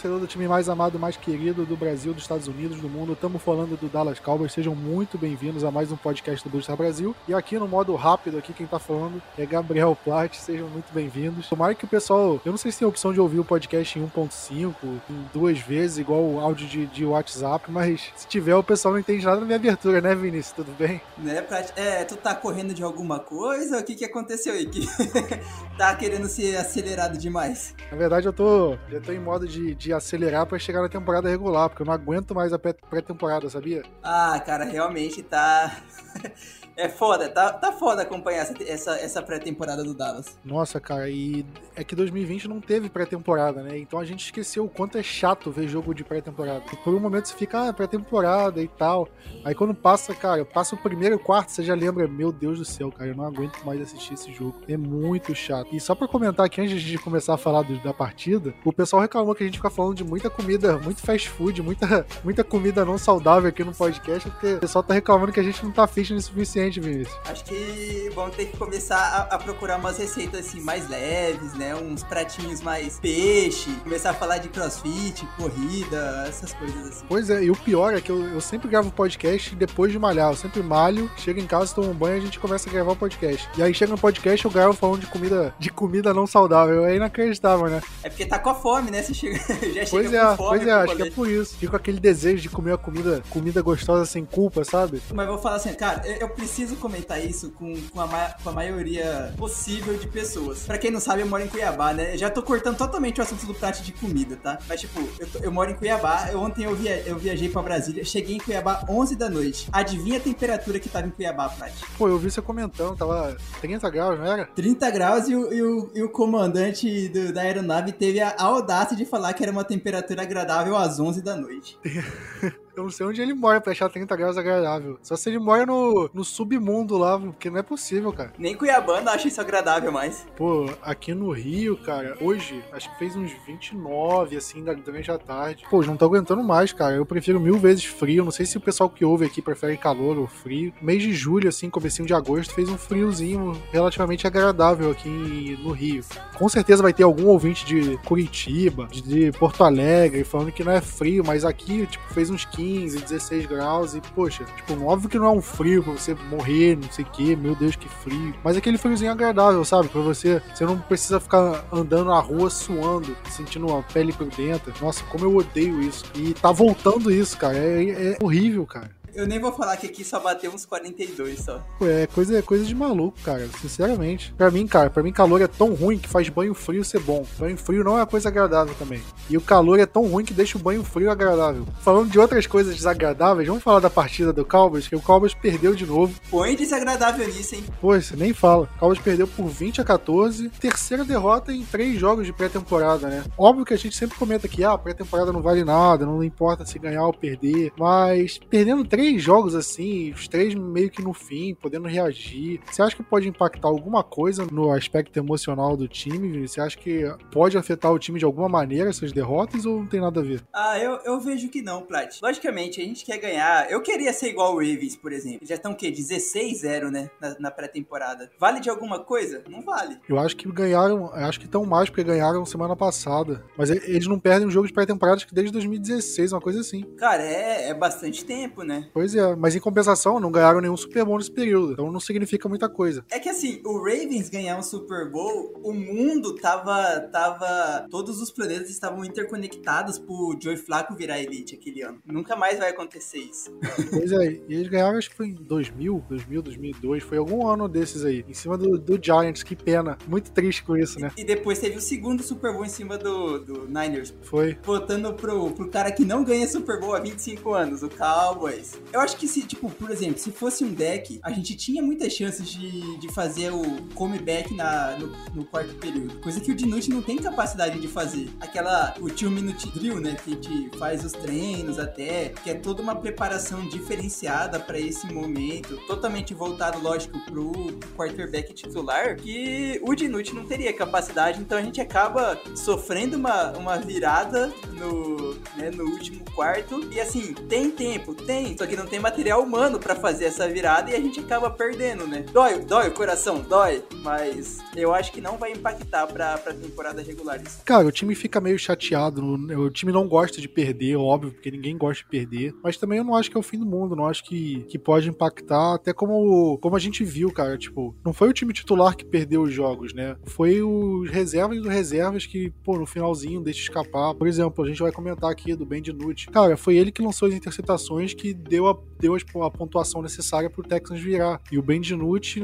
torcedor do time mais amado, mais querido do Brasil, dos Estados Unidos, do mundo. Estamos falando do Dallas Cowboys. Sejam muito bem-vindos a mais um podcast do Booster Brasil. E aqui no modo rápido, aqui quem tá falando é Gabriel Platt. Sejam muito bem-vindos. Tomara que o pessoal. Eu não sei se tem a opção de ouvir o podcast em 1.5, em duas vezes, igual o áudio de, de WhatsApp, mas se tiver, o pessoal não entende nada da minha abertura, né, Vinícius? Tudo bem? Né, Platt? É, tu tá correndo de alguma coisa? O que que aconteceu aí? Que tá querendo ser acelerado demais? Na verdade, eu tô, eu tô em modo de, de acelerar para chegar na temporada regular, porque eu não aguento mais a pré-temporada, sabia? Ah, cara, realmente tá. É foda, tá, tá foda acompanhar essa, essa, essa pré-temporada do Dallas. Nossa, cara, e é que 2020 não teve pré-temporada, né? Então a gente esqueceu o quanto é chato ver jogo de pré-temporada. Por um momento você fica, ah, pré-temporada e tal. Aí quando passa, cara, passa o primeiro quarto, você já lembra, meu Deus do céu, cara, eu não aguento mais assistir esse jogo. É muito chato. E só pra comentar aqui, antes de começar a falar do, da partida, o pessoal reclamou que a gente fica falando de muita comida, muito fast food, muita, muita comida não saudável aqui no podcast, porque o pessoal tá reclamando que a gente não tá fitness o suficiente, Vinícius. Acho que vamos ter que começar a, a, procurar umas receitas assim mais leves, né? Uns pratinhos mais peixe, começar a falar de crossfit, corrida, essas coisas assim. Pois é, e o pior é que eu, eu sempre gravo podcast depois de malhar. Eu sempre malho, chego em casa, tomo um banho e a gente começa a gravar o podcast. E aí chega no podcast eu gravo falando de comida, de comida não saudável. É inacreditável, né? É porque tá com a fome, né? Você chega, já pois chega é, com fome. Pois é, acho que é por isso. Fico aquele desejo de comer a comida, comida gostosa sem culpa, sabe? Mas vou falar assim, cara, eu preciso comentar isso com, com, a, com a maioria possível de pessoas. Pra quem não sabe, eu moro em Cuiabá, né? Já tô cortando totalmente o assunto do prato de comida, tá? Mas, tipo, eu, tô, eu moro em Cuiabá. Eu, ontem eu, via, eu viajei pra Brasília. Cheguei em Cuiabá 11 da noite. Adivinha a temperatura que tava em Cuiabá, Prat? Pô, eu vi você comentando. Tava 30 graus, não era? 30 graus e o, e o, e o comandante do, da aeronave teve a audácia de falar que era uma temperatura agradável às 11 da noite. Eu não sei onde ele mora pra achar 30 graus agradável. Só se ele mora no, no submundo lá, porque não é possível, cara. Nem Cuiabana acha isso agradável mais. Pô, aqui no Rio, cara, hoje, acho que fez uns 29, assim, durante a tarde. Pô, não tô aguentando mais, cara. Eu prefiro mil vezes frio. Não sei se o pessoal que ouve aqui prefere calor ou frio. Mês de julho, assim, comecinho de agosto, fez um friozinho relativamente agradável aqui no Rio. Com certeza vai ter algum ouvinte de Curitiba, de Porto Alegre, falando que não é frio, mas aqui, tipo, fez uns 15 15, 16 graus e, poxa, tipo, óbvio que não é um frio pra você morrer, não sei o que, meu Deus, que frio. Mas aquele friozinho agradável, sabe? Pra você, você não precisa ficar andando na rua suando, sentindo a pele grudenta. Nossa, como eu odeio isso. E tá voltando isso, cara. É, é horrível, cara. Eu nem vou falar que aqui só bateu uns 42 só. É coisa, é coisa de maluco, cara. Sinceramente. Pra mim, cara, pra mim calor é tão ruim que faz banho frio ser bom. Banho frio não é uma coisa agradável também. E o calor é tão ruim que deixa o banho frio agradável. Falando de outras coisas desagradáveis, vamos falar da partida do Cowboys, que o Cowboys perdeu de novo. Põe desagradável nisso, hein? Pô, você nem fala. O Cowboys perdeu por 20 a 14. Terceira derrota em três jogos de pré-temporada, né? Óbvio que a gente sempre comenta que ah, pré-temporada não vale nada, não importa se ganhar ou perder. Mas perdendo três três jogos assim, os três meio que no fim, podendo reagir. Você acha que pode impactar alguma coisa no aspecto emocional do time? Você acha que pode afetar o time de alguma maneira essas derrotas ou não tem nada a ver? Ah, eu, eu vejo que não, Plat. Logicamente, a gente quer ganhar. Eu queria ser igual o Ravens, por exemplo. Já estão o quê? 16-0, né? Na, na pré-temporada. Vale de alguma coisa? Não vale. Eu acho que ganharam, acho que estão mais porque ganharam semana passada. Mas eles não perdem um jogo de pré-temporada desde 2016, uma coisa assim. Cara, é, é bastante tempo, né? Pois é, mas em compensação não ganharam nenhum Super Bowl nesse período, então não significa muita coisa. É que assim, o Ravens ganhar um Super Bowl, o mundo tava, tava, todos os planetas estavam interconectados pro Joey Flacco virar elite aquele ano. Nunca mais vai acontecer isso. Pois é, e eles ganharam acho que foi em 2000, 2000, 2002, foi algum ano desses aí, em cima do, do Giants, que pena. Muito triste com isso, né? E depois teve o segundo Super Bowl em cima do, do Niners. Foi. Voltando pro, pro cara que não ganha Super Bowl há 25 anos, o Cowboys. Eu acho que se, tipo, por exemplo, se fosse um deck, a gente tinha muitas chances de, de fazer o comeback na, no, no quarto período. Coisa que o Dinucci não tem capacidade de fazer. Aquela, o two minute drill, né? Que gente faz os treinos até, que é toda uma preparação diferenciada para esse momento, totalmente voltado, lógico, pro quarterback titular, que o Dinucci não teria capacidade, então a gente acaba sofrendo uma, uma virada no, né, no último quarto. E assim, tem tempo, tem, só que não tem material humano para fazer essa virada e a gente acaba perdendo, né? Dói, dói o coração, dói, mas eu acho que não vai impactar pra, pra temporada regular isso. Cara, o time fica meio chateado, o time não gosta de perder, óbvio, porque ninguém gosta de perder, mas também eu não acho que é o fim do mundo, não acho que, que pode impactar, até como, como a gente viu, cara, tipo, não foi o time titular que perdeu os jogos, né? Foi os reservas dos reservas que, pô, no finalzinho deixa escapar. Por exemplo, a gente vai comentar aqui do Ben DiNucci. Cara, foi ele que lançou as interceptações que deu a, deu a pontuação necessária pro Texans virar. E o Ben DiNucci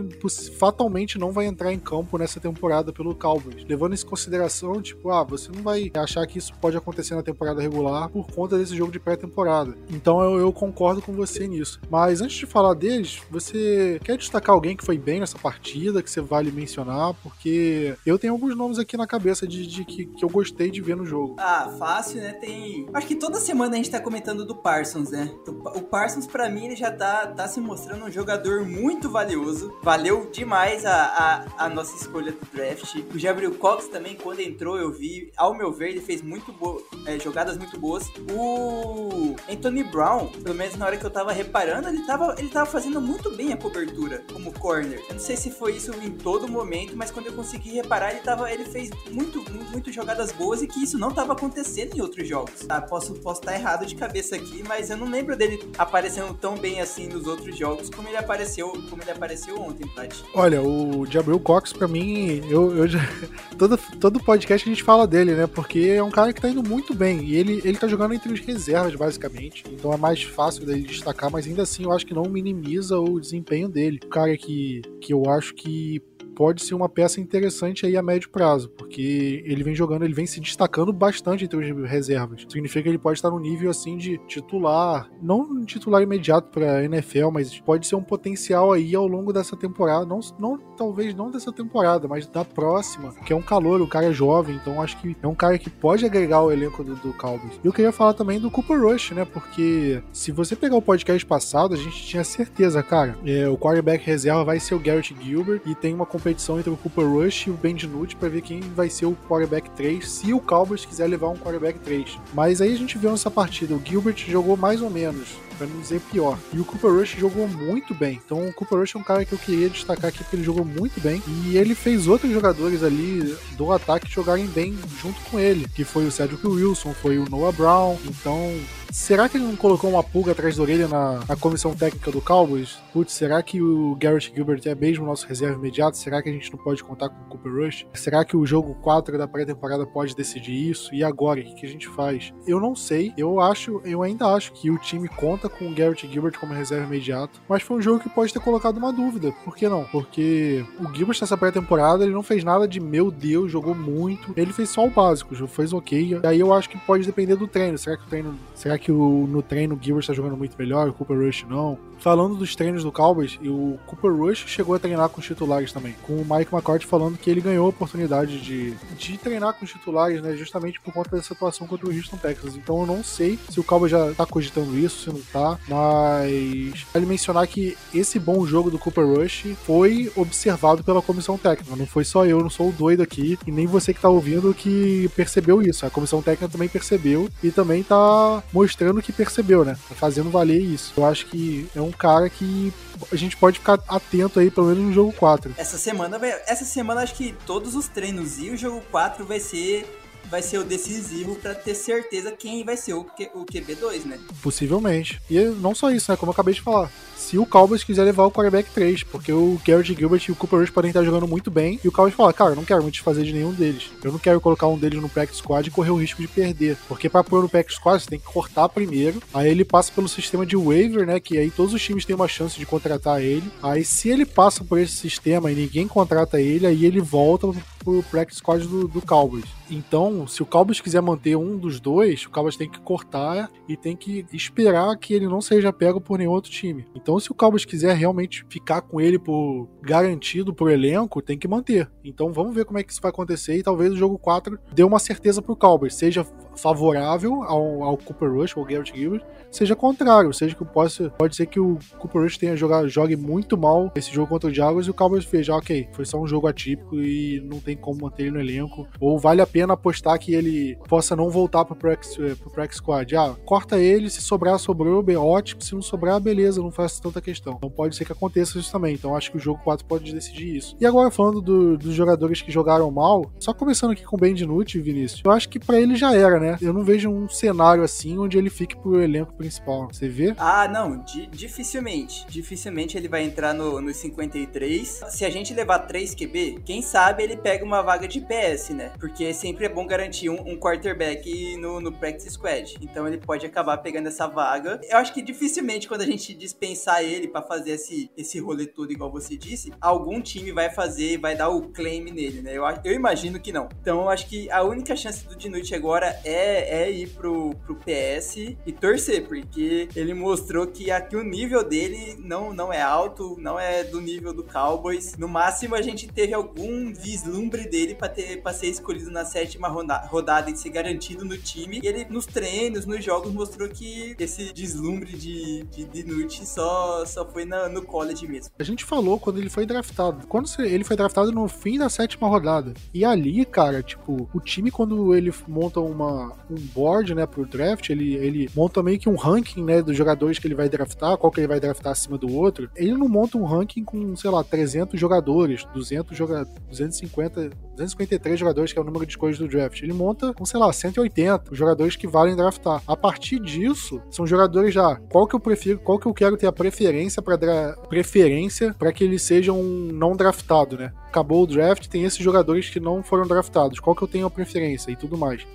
fatalmente não vai entrar em campo nessa temporada pelo Cowboys. Levando isso em consideração, tipo, ah, você não vai achar que isso pode acontecer na temporada regular por conta desse jogo de pré-temporada. Então eu, eu concordo com você nisso. Mas antes de falar deles, você quer destacar alguém que foi bem nessa partida, que você vale mencionar? Porque eu tenho alguns nomes aqui na cabeça de, de que, que eu gostei de ver no jogo. Ah, fácil, né? Tem. Acho que toda semana a gente tá comentando do Parsons, né? O Parsons, para mim, ele já tá, tá se mostrando um jogador muito valioso. Valeu demais a, a, a nossa escolha do draft. O Gabriel Cox também, quando entrou, eu vi. Ao meu ver, ele fez muito. É, jogadas muito boas. O Anthony Brown, pelo menos na hora que eu tava reparando, ele tava, ele tava fazendo muito bem a cobertura como corner. Eu não sei se foi isso em todo momento, mas quando eu consegui reparar, ele, tava, ele fez muito, muito, muito jogadas boas e que isso não tava acontecendo em outros jogos. Tá? Posso estar posso tá errado de cabeça aqui, mas eu não lembro dele tão bem assim nos outros jogos como ele apareceu, como ele apareceu ontem, Tati. Olha, o Gabriel Cox, pra mim, eu, eu já. Todo, todo podcast a gente fala dele, né? Porque é um cara que tá indo muito bem. E ele, ele tá jogando entre os reservas, basicamente. Então é mais fácil dele destacar, mas ainda assim eu acho que não minimiza o desempenho dele. O cara que, que eu acho que pode ser uma peça interessante aí a médio prazo, porque ele vem jogando, ele vem se destacando bastante entre os reservas. Significa que ele pode estar no nível assim de titular, não titular imediato para NFL, mas pode ser um potencial aí ao longo dessa temporada, não, não talvez não dessa temporada, mas da próxima, que é um calor, um cara jovem, então acho que é um cara que pode agregar o elenco do, do Cowboys. E eu queria falar também do Cooper Rush, né? Porque se você pegar o podcast passado, a gente tinha certeza, cara, é, o quarterback reserva vai ser o Garrett Gilbert e tem uma competição entre o Cooper Rush e o Ben DiNucci para ver quem vai ser o quarterback 3, se o Cowboys quiser levar um quarterback 3. Mas aí a gente viu nessa partida, o Gilbert jogou mais ou menos para não dizer pior. E o Cooper Rush jogou muito bem. Então o Cooper Rush é um cara que eu queria destacar aqui porque ele jogou muito bem. E ele fez outros jogadores ali do ataque jogarem bem junto com ele, que foi o Cedric Wilson, foi o Noah Brown. Então Será que ele não colocou uma pulga atrás da orelha na, na comissão técnica do Cowboys? Putz, será que o Garrett Gilbert é mesmo nosso reserva imediato? Será que a gente não pode contar com o Cooper Rush? Será que o jogo 4 da pré-temporada pode decidir isso? E agora, o que, a gente faz? Eu não sei. Eu acho, eu ainda acho que o time conta com o Garrett Gilbert como reserva imediato, mas foi um jogo que pode ter colocado uma dúvida. Por que não? Porque o Gilbert nessa pré-temporada ele não fez nada de meu Deus, jogou muito. Ele fez só o básico, fez ok. Aí eu acho que pode depender do treino. Será que o treino, será que o, no treino o Gilbert está jogando muito melhor, o Cooper Rush não? Falando dos treinos do Cowboys, o Cooper Rush chegou a treinar com os titulares também, com o Mike McCarthy falando que ele ganhou a oportunidade de, de treinar com os titulares, né, justamente por conta da situação contra o Houston Texas. Então eu não sei se o Cowboys já tá cogitando isso, se não tá, mas vale mencionar que esse bom jogo do Cooper Rush foi observado pela comissão técnica. Não foi só eu, não sou o doido aqui, e nem você que tá ouvindo que percebeu isso. A comissão técnica também percebeu e também tá mostrando que percebeu, né? Tá fazendo valer isso. Eu acho que é um cara que a gente pode ficar atento aí, pelo menos no jogo 4. Essa semana, essa semana acho que todos os treinos e o jogo 4 vai ser vai ser o decisivo para ter certeza quem vai ser o, Q, o QB2, né? Possivelmente. E não só isso, né? Como eu acabei de falar. Se o Cowboys quiser levar o quarterback 3, porque o Garrett Gilbert e o Cooper Rush podem estar jogando muito bem, e o Cowboys fala, cara, eu não quero muito desfazer de nenhum deles. Eu não quero colocar um deles no practice squad e correr o risco de perder. Porque para pôr no practice squad, você tem que cortar primeiro, aí ele passa pelo sistema de waiver, né? Que aí todos os times têm uma chance de contratar ele. Aí se ele passa por esse sistema e ninguém contrata ele, aí ele volta pro practice squad do, do Cowboys. Então, se o Cowboys quiser manter um dos dois, o Cowboys tem que cortar e tem que esperar que ele não seja pego por nenhum outro time. Então se o Cowboys quiser realmente ficar com ele por garantido pro elenco, tem que manter. Então, vamos ver como é que isso vai acontecer e talvez o jogo 4 dê uma certeza pro Cowboys, seja favorável ao, ao Cooper Rush ou Garrett Gilbert, seja contrário, seja que possa, pode ser que o Cooper Rush tenha jogado, jogue muito mal esse jogo contra o Jaguars e o Cowboys veja, ok, foi só um jogo atípico e não tem como manter ele no elenco, ou vale a pena apostar que ele possa não voltar pro practice, eh, pro practice squad. Ah, corta ele, se sobrar, sobrou, bem ótimo, se não sobrar, beleza, não faça tanta questão. Então pode ser que aconteça isso também, então acho que o jogo 4 pode decidir isso. E agora falando do, dos jogadores que jogaram mal, só começando aqui com o Ben DiNucci, Vinícius, eu acho que para ele já era, né? Eu não vejo um cenário assim onde ele fique pro elenco principal. Você vê? Ah, não, di dificilmente. Dificilmente ele vai entrar no, no 53. Se a gente levar 3 QB, quem sabe ele pega uma vaga de PS, né? Porque sempre é bom garantir um, um quarterback no, no practice squad. Então ele pode acabar pegando essa vaga. Eu acho que dificilmente quando a gente dispensar ele para fazer esse, esse rolê todo, igual você disse, algum time vai fazer e vai dar o claim nele, né? Eu, eu imagino que não. Então eu acho que a única chance do Dinucci agora é, é ir pro, pro PS e torcer, porque ele mostrou que aqui o nível dele não, não é alto, não é do nível do Cowboys. No máximo a gente teve algum vislumbre dele para ter pra ser escolhido na sétima rodada e ser garantido no time. E ele nos treinos, nos jogos mostrou que esse deslumbre de, de Dinucci só, só foi na, no college mesmo. A gente falou quando ele foi draftado. Quando ele foi draftado no fim da sétima rodada. E ali, cara, tipo, o time quando ele monta uma, um board, né, pro draft, ele, ele monta meio que um ranking, né, dos jogadores que ele vai draftar, qual que ele vai draftar acima do outro. Ele não monta um ranking com, sei lá, 300 jogadores, 200 jogadores, 250, 253 jogadores, que é o número de escolhas do draft. Ele monta com, sei lá, 180 jogadores que valem draftar. A partir disso, são jogadores já, qual que eu prefiro, qual que eu quero ter a preferência para preferência para que eles sejam não draftado, né? Acabou o draft, tem esses jogadores que não foram draftados. Qual que eu tenho a preferência e tudo mais.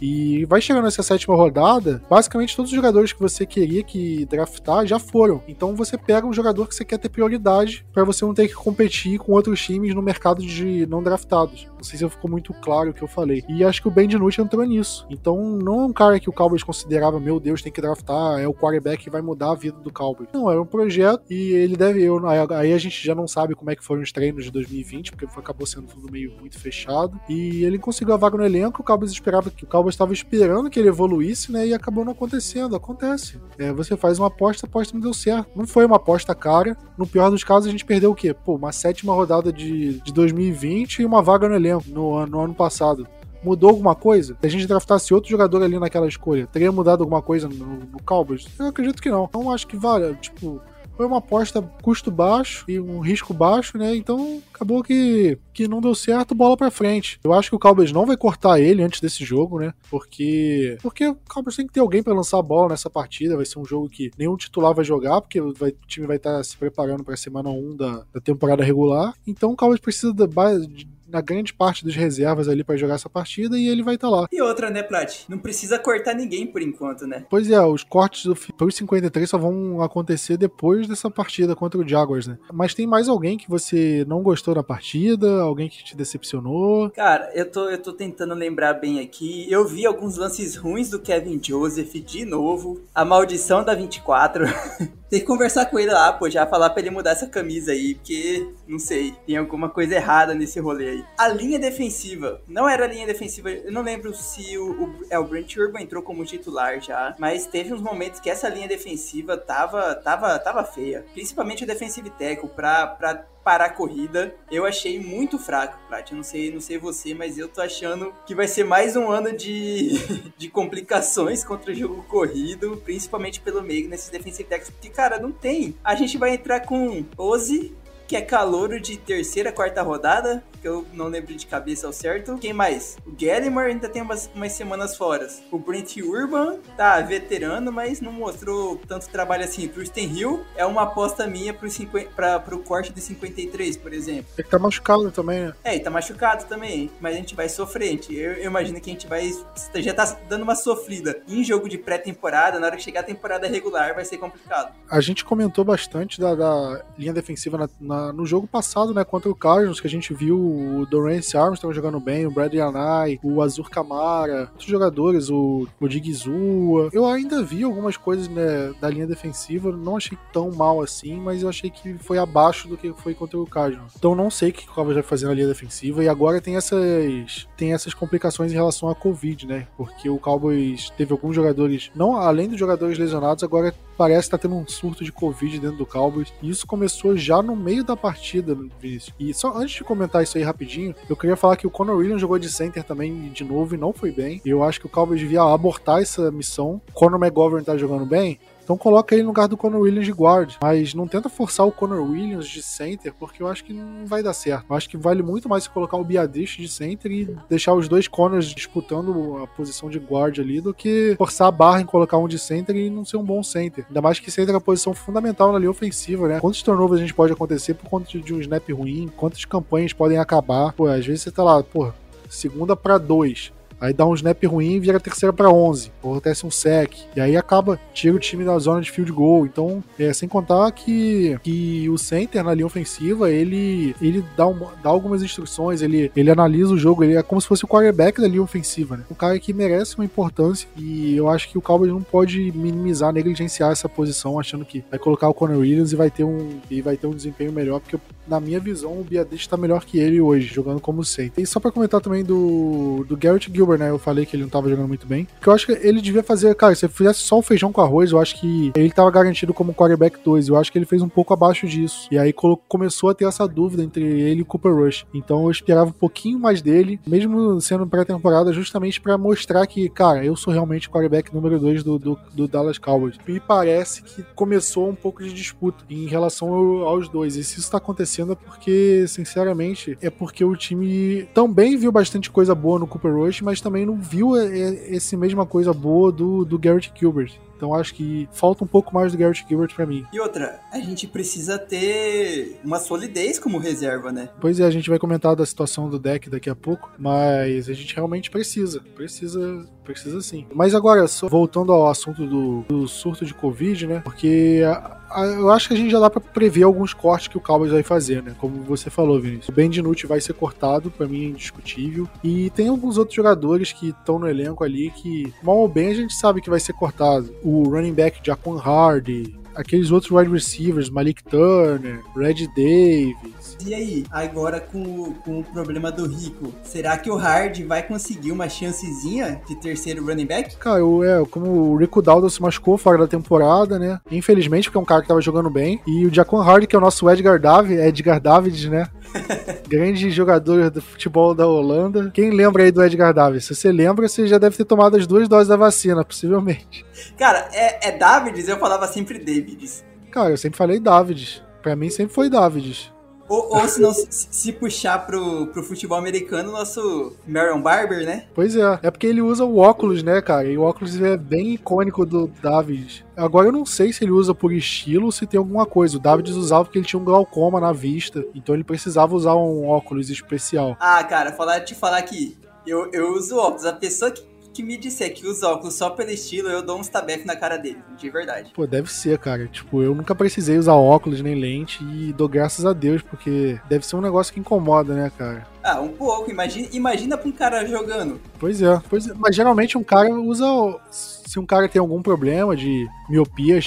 E vai chegando nessa sétima rodada, basicamente todos os jogadores que você queria que draftar já foram. Então você pega um jogador que você quer ter prioridade para você não ter que competir com outros times no mercado de não draftados. Não sei se ficou muito claro o que eu falei. E acho que o Ben DiNucci entrou nisso. Então não é um cara que o Cowboys considerava, meu Deus, tem que draftar, é o quarterback que vai mudar a vida do Cowboys. Não, era um projeto e ele deve. Eu, aí a gente já não sabe como é que foram os treinos de 2020, porque acabou sendo tudo meio muito fechado. E ele conseguiu a vaga no elenco, o Cowboys esperava que o Cowboys estava esperando que ele evoluísse, né? E acabou não acontecendo. Acontece. É, você faz uma aposta, a aposta não deu certo. Não foi uma aposta cara. No pior dos casos, a gente perdeu o quê? Pô, uma sétima rodada de, de 2020 e uma vaga no elenco no, no ano passado mudou alguma coisa? Se a gente draftasse outro jogador ali naquela escolha, teria mudado alguma coisa no, no Cowboys? Eu acredito que não. Então acho que vale, tipo, foi uma aposta custo baixo e um risco baixo, né? Então acabou que, que não deu certo, bola para frente. Eu acho que o Cowboys não vai cortar ele antes desse jogo, né? Porque porque o Cowboys tem que ter alguém para lançar a bola nessa partida. Vai ser um jogo que nenhum titular vai jogar, porque vai, o time vai estar se preparando para a semana 1 da, da temporada regular. Então o Cowboys precisa de na grande parte dos reservas ali para jogar essa partida e ele vai estar tá lá. E outra, né, Plat? Não precisa cortar ninguém por enquanto, né? Pois é, os cortes do Pro 53 só vão acontecer depois dessa partida contra o Jaguars, né? Mas tem mais alguém que você não gostou da partida? Alguém que te decepcionou? Cara, eu tô, eu tô tentando lembrar bem aqui. Eu vi alguns lances ruins do Kevin Joseph de novo. A maldição da 24. tem que conversar com ele lá, pô, já falar pra ele mudar essa camisa aí, porque, não sei, tem alguma coisa errada nesse rolê aí. A linha defensiva, não era a linha defensiva, eu não lembro se o, o, é, o Brent Urban entrou como titular já, mas teve uns momentos que essa linha defensiva tava, tava, tava feia. Principalmente o defensive tackle pra, pra parar a corrida. Eu achei muito fraco, Prat. Eu não sei, não sei você, mas eu tô achando que vai ser mais um ano de, de complicações contra o jogo corrido, principalmente pelo meio nesses defensive tackles, porque, cara, não tem. A gente vai entrar com Ozzy, que é calouro de terceira, quarta rodada, que eu não lembro de cabeça ao certo. Quem mais? O Gallimore ainda tem umas, umas semanas fora. O Brent Urban tá veterano, mas não mostrou tanto trabalho assim. Tristan Hill é uma aposta minha pro, 50, pra, pro corte de 53, por exemplo. Ele tá machucado também, né? É, ele tá machucado também, mas a gente vai sofrer. Eu, eu imagino que a gente vai. Já tá dando uma sofrida. Em jogo de pré-temporada, na hora que chegar a temporada regular, vai ser complicado. A gente comentou bastante da, da linha defensiva na na, no jogo passado, né, contra o Cardinals, que a gente viu o Dorance Armstrong jogando bem, o Brad Yanai, o Azur Kamara, outros jogadores, o, o Digizua. Eu ainda vi algumas coisas né, da linha defensiva, não achei tão mal assim, mas eu achei que foi abaixo do que foi contra o Cardinals. Então não sei o que o Cowboys vai fazer na linha defensiva e agora tem essas tem essas complicações em relação à Covid, né? Porque o Cowboys teve alguns jogadores, não além dos jogadores lesionados, agora parece estar tá tendo um surto de Covid dentro do Cowboys. E isso começou já no meio da partida, Vinícius. E só antes de comentar isso aí rapidinho, eu queria falar que o Conor Williams jogou de center também de novo e não foi bem. Eu acho que o Cowboys devia abortar essa missão. Conor McGovern tá jogando bem, então coloca ele no lugar do Conor Williams de guard. Mas não tenta forçar o Conor Williams de center, porque eu acho que não vai dar certo. Eu acho que vale muito mais colocar o Biadish de center e deixar os dois Conors disputando a posição de guard ali do que forçar a barra em colocar um de center e não ser um bom center. Ainda mais que center é a posição fundamental na linha ofensiva, né? Quantos turnovers a gente pode acontecer por conta de um snap ruim? Quantas campanhas podem acabar? Pô, às vezes você tá lá, pô, segunda para dois. Aí dá um snap ruim e vira terceira para 11. Ou acontece um sec. E aí acaba, tira o time da zona de field goal. Então, é, sem contar que, que o center na linha ofensiva, ele, ele dá, um, dá algumas instruções, ele, ele analisa o jogo, ele é como se fosse o quarterback da linha ofensiva, né? Um cara que merece uma importância e eu acho que o Cowboys não pode minimizar, negligenciar essa posição, achando que vai colocar o Conor Williams e vai ter um, e vai ter um desempenho melhor, porque na minha visão o Biadich está melhor que ele hoje, jogando como center. E só para comentar também do, do Garrett Gil Gilbert, né? Eu falei que ele não tava jogando muito bem. Que eu acho que ele devia fazer, cara, se ele fizesse só o feijão com arroz, eu acho que ele tava garantido como quarterback 2. Eu acho que ele fez um pouco abaixo disso. E aí começou a ter essa dúvida entre ele e o Cooper Rush. Então eu esperava um pouquinho mais dele, mesmo sendo pré-temporada, justamente para mostrar que, cara, eu sou realmente o quarterback número 2 do, do, do, Dallas Cowboys. Me parece que começou um pouco de disputa em relação aos dois. E se isso tá acontecendo é porque, sinceramente, é porque o time também viu bastante coisa boa no Cooper Rush, mas também não viu esse mesma coisa boa do, do Garrett Gilbert. Então acho que falta um pouco mais do Garrett Gilbert para mim. E outra, a gente precisa ter uma solidez como reserva, né? Pois é, a gente vai comentar da situação do deck daqui a pouco, mas a gente realmente precisa, precisa, precisa sim. Mas agora, voltando ao assunto do, do surto de Covid, né? Porque a, a, eu acho que a gente já dá para prever alguns cortes que o Cowboys vai fazer, né? Como você falou, Vinícius. O Ben DiNucci vai ser cortado, para mim é indiscutível. E tem alguns outros jogadores que estão no elenco ali que, mal ou bem, a gente sabe que vai ser cortado o running back Jaquan Hardy, aqueles outros wide receivers, Malik Turner, Red Davis. E aí, agora com, com o problema do Rico, será que o Hard vai conseguir uma chancezinha de terceiro running back? Cara, eu, é, como o Rico Daldo se machucou fora da temporada, né? Infelizmente, porque é um cara que tava jogando bem. E o Jaquan Hardy, que é o nosso Edgar David, Edgar David, né? Grande jogador do futebol da Holanda. Quem lembra aí do Edgar Davis? Se você lembra, você já deve ter tomado as duas doses da vacina, possivelmente. Cara, é, é Davids? Eu falava sempre Davids. Cara, eu sempre falei Davids. Pra mim sempre foi Davids. Ou, ou se não se, se, puxar pro, pro futebol americano, nosso Marion Barber, né? Pois é. É porque ele usa o óculos, né, cara? E o óculos é bem icônico do David. Agora eu não sei se ele usa por estilo ou se tem alguma coisa. O David usava porque ele tinha um glaucoma na vista. Então ele precisava usar um óculos especial. Ah, cara, falar, te falar que eu, eu uso óculos. A pessoa que que me disser que usa óculos só pelo estilo, eu dou uns tabef na cara dele, de verdade. Pô, deve ser, cara. Tipo, eu nunca precisei usar óculos nem lente e dou graças a Deus, porque deve ser um negócio que incomoda, né, cara? Ah, um pouco. Imagina, imagina pra um cara jogando. Pois é, pois é. Mas geralmente um cara usa. Se um cara tem algum problema de miopia,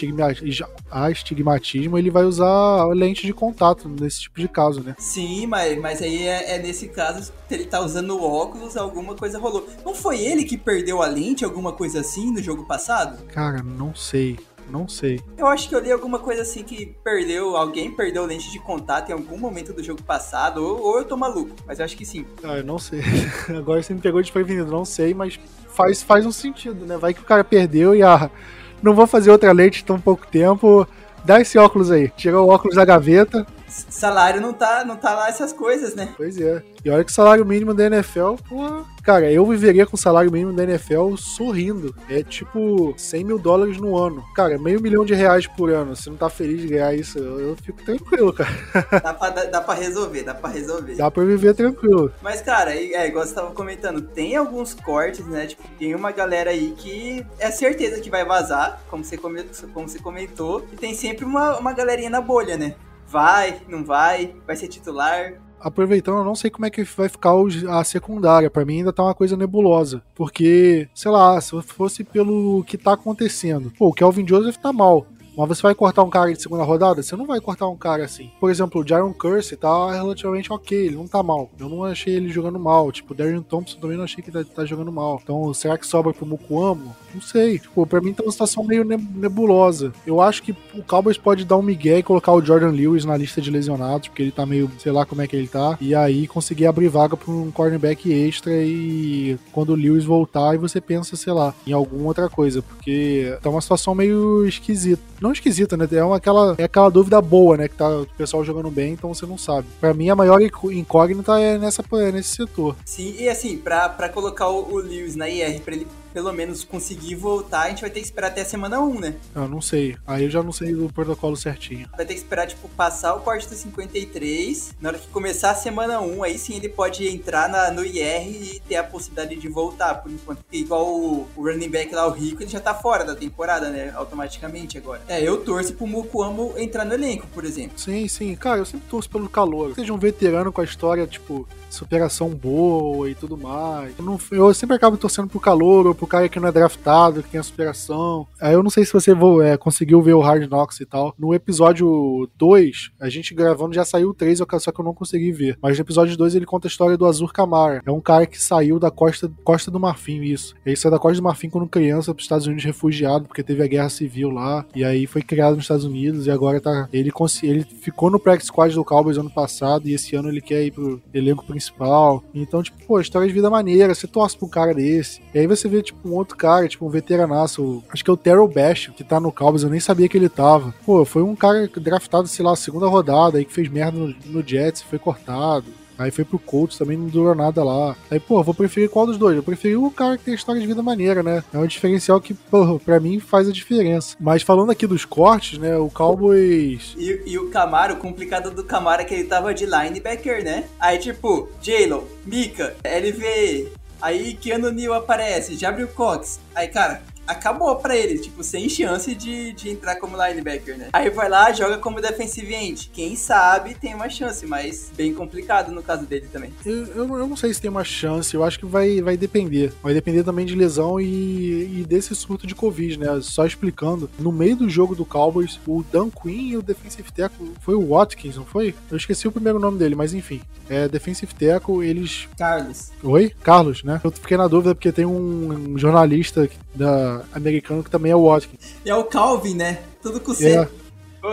astigmatismo, ele vai usar lente de contato nesse tipo de caso, né? Sim, mas, mas aí é, é nesse caso, ele tá usando óculos, alguma coisa rolou. Não foi ele que perdeu a lente, alguma coisa assim, no jogo passado? Cara, não sei. Não sei. Eu acho que eu li alguma coisa assim que perdeu, alguém perdeu lente de contato em algum momento do jogo passado, ou, ou eu tô maluco, mas eu acho que sim. Ah, eu não sei. Agora você me pegou desprevenido, não sei, mas faz, faz um sentido, né? Vai que o cara perdeu e ah, não vou fazer outra lente tão pouco tempo. Dá esse óculos aí. Tira o óculos da gaveta, salário não tá, não tá lá essas coisas, né? Pois é. E olha que o salário mínimo da NFL, pô, cara, eu viveria com o salário mínimo da NFL sorrindo. É tipo 100 mil dólares no ano. Cara, meio milhão de reais por ano. Se não tá feliz de ganhar isso, eu, eu fico tranquilo, cara. Dá pra, dá, dá pra resolver, dá pra resolver. Dá pra viver tranquilo. Mas, cara, é igual você tava comentando, tem alguns cortes, né? Tipo, tem uma galera aí que é certeza que vai vazar, como você comentou, como você comentou e tem sempre uma, uma galerinha na bolha, né? Vai, não vai, vai ser titular aproveitando, eu não sei como é que vai ficar a secundária. Para mim ainda tá uma coisa nebulosa. Porque, sei lá, se fosse pelo que tá acontecendo. Pô, o Kelvin Joseph tá mal. Mas você vai cortar um cara de segunda rodada? Você não vai cortar um cara assim. Por exemplo, o Jaron Curse tá relativamente ok, ele não tá mal. Eu não achei ele jogando mal. Tipo, o Darian Thompson também não achei que tá, tá jogando mal. Então, será que sobra pro Mukuamo? Não sei. Tipo, pra mim tá uma situação meio nebulosa. Eu acho que o Cowboys pode dar um migué e colocar o Jordan Lewis na lista de lesionados, porque ele tá meio, sei lá como é que ele tá. E aí conseguir abrir vaga pra um cornerback extra e quando o Lewis voltar, e você pensa, sei lá, em alguma outra coisa. Porque tá uma situação meio esquisita. Não esquisita, né? É, uma, aquela, é aquela dúvida boa, né? Que tá o pessoal jogando bem, então você não sabe. Pra mim, a maior incógnita é nessa, é nesse setor. Sim, e assim, pra, pra colocar o, o Lewis na IR, pra ele pelo menos conseguir voltar, a gente vai ter que esperar até a semana 1, né? Eu não sei. Aí eu já não sei do protocolo certinho. Vai ter que esperar, tipo, passar o corte do 53. Na hora que começar a semana 1, aí sim ele pode entrar na, no IR e ter a possibilidade de voltar, por enquanto. Porque igual o, o running back lá, o Rico, ele já tá fora da temporada, né? Automaticamente agora. É, eu torço pro Mukuamo entrar no elenco, por exemplo. Sim, sim. Cara, eu sempre torço pelo calor. Seja um veterano com a história, tipo, superação boa e tudo mais. Eu, não, eu sempre acabo torcendo pro calor ou pro cara que não é draftado, que tem a superação. Aí eu não sei se você é, conseguiu ver o Hard Knocks e tal. No episódio 2, a gente gravando já saiu o 3, só que eu não consegui ver. Mas no episódio 2 ele conta a história do Azur Kamara. É um cara que saiu da costa, costa do Marfim, isso. Ele saiu da costa do Marfim quando criança pros Estados Unidos refugiado, porque teve a guerra civil lá. E aí foi criado nos Estados Unidos e agora tá. Ele, ele ficou no practice squad do Cowboys ano passado e esse ano ele quer ir pro elenco principal. Então, tipo, pô, história de vida maneira. Você torce pra um cara desse. E aí você vê, tipo, um outro cara, tipo, um veteranaço. Acho que é o Terrell Bash, que tá no Cowboys. Eu nem sabia que ele tava. Pô, foi um cara draftado, sei lá, segunda rodada aí que fez merda no, no Jets, foi cortado. Aí foi pro Colts, também não durou nada lá. Aí, pô, vou preferir qual dos dois? Eu preferi o cara que tem história de vida maneira, né? É um diferencial que, pô, pra mim faz a diferença. Mas falando aqui dos cortes, né? O Cowboys. E, e o Camaro, o complicado do Camaro é que ele tava de linebacker, né? Aí, tipo, Jalen, Mika, LV, Aí Keanu Neal aparece, já abriu Cox. Aí, cara, acabou pra ele, tipo, sem chance de, de entrar como linebacker, né? Aí vai lá, joga como defensive end. Quem sabe tem uma chance, mas bem complicado no caso dele também. Eu, eu, eu não sei se tem uma chance, eu acho que vai, vai depender. Vai depender também de lesão e, e desse surto de Covid, né? Só explicando, no meio do jogo do Cowboys, o Dan Quinn e o defensive tackle, foi o Watkins, não foi? Eu esqueci o primeiro nome dele, mas enfim. É, defensive tackle, eles... Carlos. Oi? Carlos, né? Eu fiquei na dúvida porque tem um jornalista da americano que também é o Watkins. E é o Calvin, né? Tudo com C. É.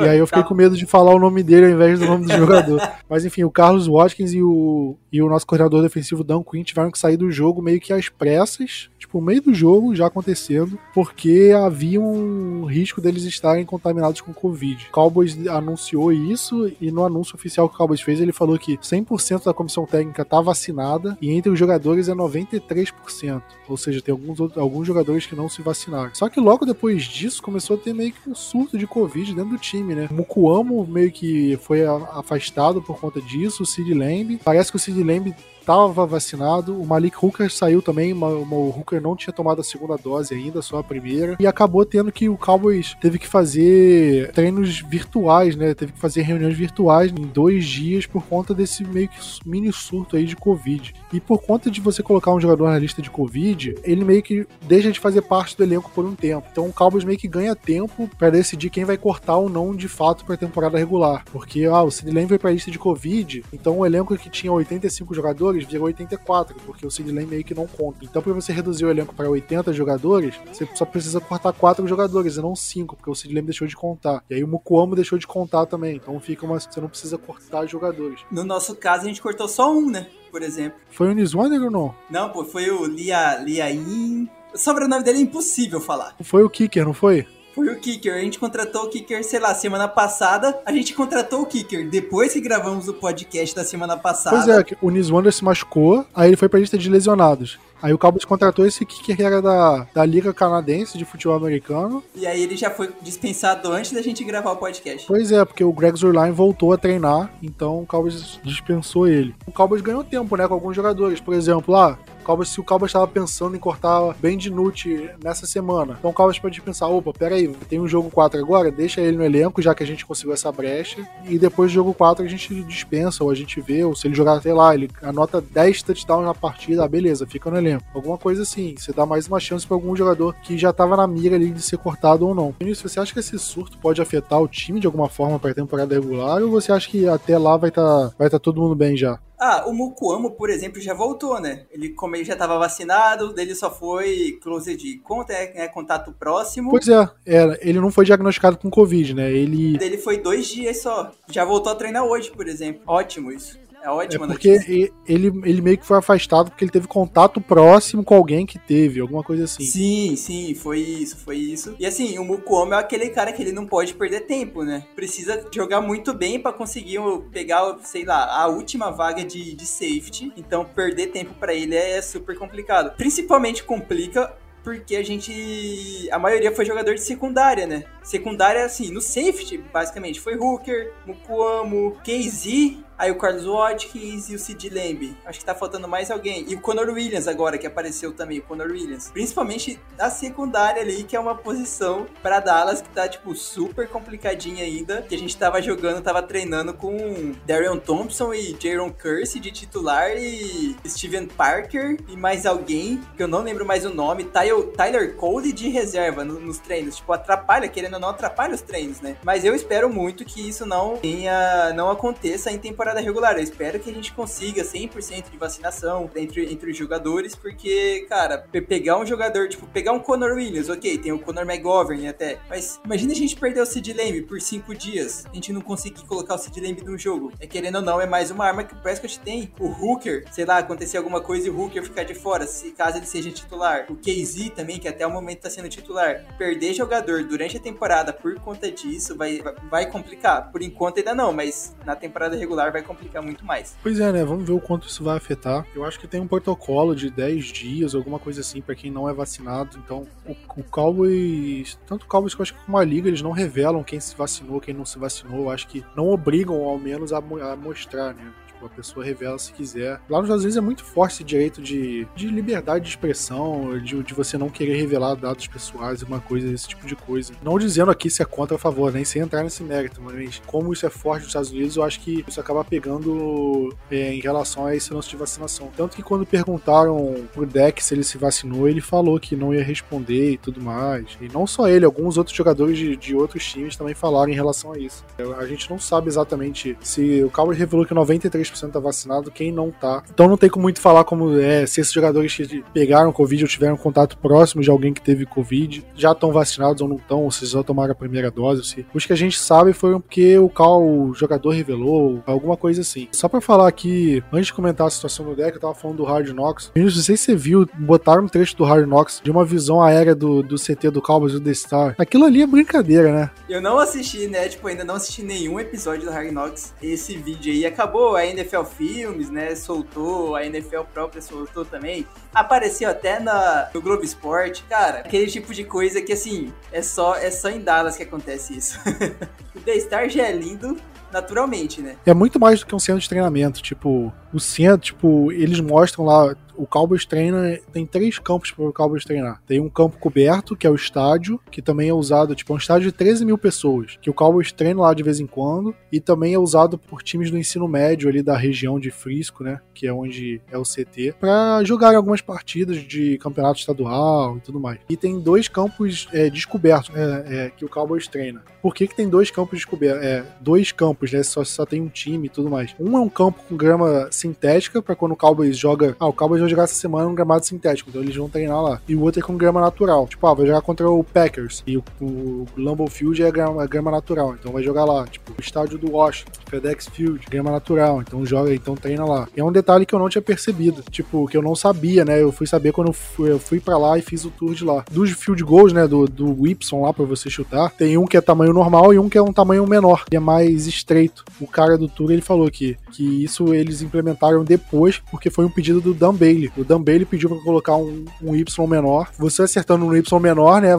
e aí eu fiquei tá. com medo de falar o nome dele ao invés do nome do jogador. Mas enfim, o Carlos Watkins e o, e o nosso coordenador defensivo Dan Quinn tiveram que sair do jogo meio que às pressas tipo, meio do jogo já acontecendo, porque havia um risco deles estarem contaminados com Covid. O Cowboys anunciou isso e no anúncio oficial que o Cowboys fez, ele falou que 100% da comissão técnica está vacinada e entre os jogadores é 93%. Ou seja, tem alguns, alguns jogadores que não se vacinaram. Só que logo depois disso começou a ter meio que um surto de Covid dentro do time, né? O Mukuamo meio que foi afastado por conta disso, o Sid Lamb. Parece que o Sid Lamb estava vacinado. O Malik Hooker saiu também, o Hooker não tinha tomado a segunda dose ainda, só a primeira. E acabou tendo que o Cowboys teve que fazer treinos virtuais, né? Teve que fazer reuniões virtuais em dois dias por conta desse meio que mini surto aí de Covid. E por conta de você colocar um jogador na lista de Covid, ele meio que deixa de fazer parte do elenco por um tempo. Então o Cowboys meio que ganha tempo para decidir quem vai cortar ou não de fato para a temporada regular. Porque, ah, o Sid Lamb foi pra lista de Covid, então o elenco que tinha 85 jogadores jogadores virou 84, porque o Sid Lamb meio que não conta. Então, para você reduzir o elenco para 80 jogadores, você só precisa cortar 4 jogadores e não 5, porque o Sid Lamb deixou de contar. E aí o Mukuamo deixou de contar também. Então fica uma. Você não precisa cortar jogadores. No nosso caso, a gente cortou só um, né? Por exemplo. Foi o Niswander ou não? Não, pô, foi o Lia, Liain. O sobrenome dele é impossível falar. Foi o Kicker, não foi? Foi o Kicker. A gente contratou o Kicker, sei lá, semana passada. A gente contratou o Kicker depois que gravamos o podcast da semana passada. Pois é, o Nis Wander se machucou, aí ele foi pra lista de lesionados. Aí o Cowboys contratou esse kicker que era da, da Liga Canadense de Futebol Americano. E aí ele já foi dispensado antes da gente gravar o podcast. Pois é, porque o Greg Zurline voltou a treinar, então o Cowboys dispensou ele. O Cowboys ganhou tempo, né, com alguns jogadores. Por exemplo, lá, Cowboys, se o Cowboys estava pensando em cortar bem de Nute nessa semana, então o Cowboys pode pensar, opa, peraí, tem um jogo 4 agora, deixa ele no elenco, já que a gente conseguiu essa brecha, e depois do jogo 4 a gente dispensa, ou a gente vê, ou se ele jogar, sei lá, ele anota 10 touchdowns na partida, ah, beleza, fica no elenco. Alguma coisa assim, você dá mais uma chance para algum jogador que já estava na mira ali de ser cortado ou não. Vinícius, você acha que esse surto pode afetar o time de alguma forma para a temporada regular, ou você acha que até lá vai estar tá, vai tá todo mundo bem já? Ah, o Mukuamo, por exemplo, já voltou, né? Ele, como ele já estava vacinado, dele só foi close de conta, né, contato próximo. Pois é, é, ele não foi diagnosticado com Covid, né? Ele. Ele foi dois dias só. Já voltou a treinar hoje, por exemplo. Ótimo isso. É ótima é porque notícia. Ele, ele meio que foi afastado porque ele teve contato próximo com alguém que teve, alguma coisa assim. Sim, sim, foi isso, foi isso. E assim, o Mukuomo é aquele cara que ele não pode perder tempo, né? Precisa jogar muito bem para conseguir pegar, sei lá, a última vaga de, de safety. Então, perder tempo para ele é super complicado. Principalmente complica porque a gente. A maioria foi jogador de secundária, né? Secundária, assim, no safety, basicamente, foi Hooker, Mukuamo, KZ Aí o Carlos Watkins e o Sid Lamb. Acho que tá faltando mais alguém. E o Conor Williams agora, que apareceu também, o Conor Williams. Principalmente na secundária ali, que é uma posição para Dallas que tá, tipo, super complicadinha ainda. Que a gente tava jogando, tava treinando com Darion Thompson e Jaron Curse de titular e Steven Parker e mais alguém, que eu não lembro mais o nome, Tyler, Tyler Cole de reserva no, nos treinos. Tipo, atrapalha, querendo ou não, atrapalha os treinos, né? Mas eu espero muito que isso não tenha, não aconteça em temporada temporada regular. Eu espero que a gente consiga 100% de vacinação entre, entre os jogadores, porque, cara, pegar um jogador, tipo, pegar um Conor Williams, ok, tem o Conor McGovern até, mas imagina a gente perder o Sid Lamb por 5 dias, a gente não conseguir colocar o Sid Lamb no jogo. É querendo ou não, é mais uma arma que o Prescott tem. O Hooker, sei lá, acontecer alguma coisa e o Hooker ficar de fora, se caso ele seja titular. O KZ também, que até o momento tá sendo titular. Perder jogador durante a temporada por conta disso vai, vai complicar. Por enquanto ainda não, mas na temporada regular vai complicar muito mais. Pois é, né? Vamos ver o quanto isso vai afetar. Eu acho que tem um protocolo de 10 dias, alguma coisa assim, para quem não é vacinado. Então, o, o Cowboys, tanto o Cowboys que como a Liga, eles não revelam quem se vacinou, quem não se vacinou. Eu acho que não obrigam, ao menos, a, a mostrar, né? Tipo, a pessoa revela se quiser. Lá nos Estados Unidos é muito forte esse direito de, de liberdade de expressão, de, de você não querer revelar dados pessoais, uma coisa, esse tipo de coisa. Não dizendo aqui se é contra ou a favor, nem sem entrar nesse mérito, mas como isso é forte nos Estados Unidos, eu acho que isso acaba pegando é, em relação a esse lance de vacinação. Tanto que quando perguntaram pro Deck se ele se vacinou, ele falou que não ia responder e tudo mais. E não só ele, alguns outros jogadores de, de outros times também falaram em relação a isso. A gente não sabe exatamente se o Cowboys revelou que 93 93% tá vacinado, quem não tá. Então não tem como muito falar como é, se esses jogadores que pegaram Covid ou tiveram contato próximo de alguém que teve Covid, já estão vacinados ou não estão, ou se já tomaram a primeira dose. Se... Os que a gente sabe foram porque o Cal, o jogador revelou, alguma coisa assim. Só para falar aqui, antes de comentar a situação do deck, eu tava falando do Hard Knocks. não sei se você viu, botaram um trecho do Hard Knocks de uma visão aérea do, do CT do Cowboys do The Star. Aquilo ali é brincadeira, né? Eu não assisti, né? Tipo, ainda não assisti nenhum episódio do Hard Knocks. Esse vídeo aí acabou ainda NFL Filmes, né, soltou, a NFL própria soltou também. Apareceu até na, no Globo Esporte. Cara, aquele tipo de coisa que, assim, é só, é só em Dallas que acontece isso. o The Star já é lindo, naturalmente, né? É muito mais do que um centro de treinamento. Tipo, o centro, tipo, eles mostram lá o Cowboys treina, tem três campos para o Cowboys treinar. Tem um campo coberto, que é o estádio, que também é usado, tipo, é um estádio de 13 mil pessoas, que o Cowboys treina lá de vez em quando, e também é usado por times do ensino médio ali da região de Frisco, né, que é onde é o CT, para jogar algumas partidas de campeonato estadual e tudo mais. E tem dois campos é, descobertos é, é, que o Cowboys treina. Por que, que tem dois campos descobertos? É, dois campos, né, só, só tem um time e tudo mais. Um é um campo com grama sintética, para quando o Cowboys joga... Ah, o Cowboys vão jogar essa semana um gramado sintético, então eles vão treinar lá. E o outro é com grama natural. Tipo, ah, vai jogar contra o Packers. E o, o Lambeau Field é grama, é grama natural, então vai jogar lá. Tipo, o estádio do Washington, FedEx Field, grama natural, então joga, então treina lá. E é um detalhe que eu não tinha percebido, tipo, que eu não sabia, né? Eu fui saber quando eu fui, eu fui para lá e fiz o tour de lá. Dos field goals, né, do, do Y lá para você chutar, tem um que é tamanho normal e um que é um tamanho menor, que é mais estreito. O cara do tour, ele falou que, que isso eles implementaram depois, porque foi um pedido do Dan Bailey. O Dan Bailey pediu para colocar um, um Y menor. Você acertando no Y menor, né?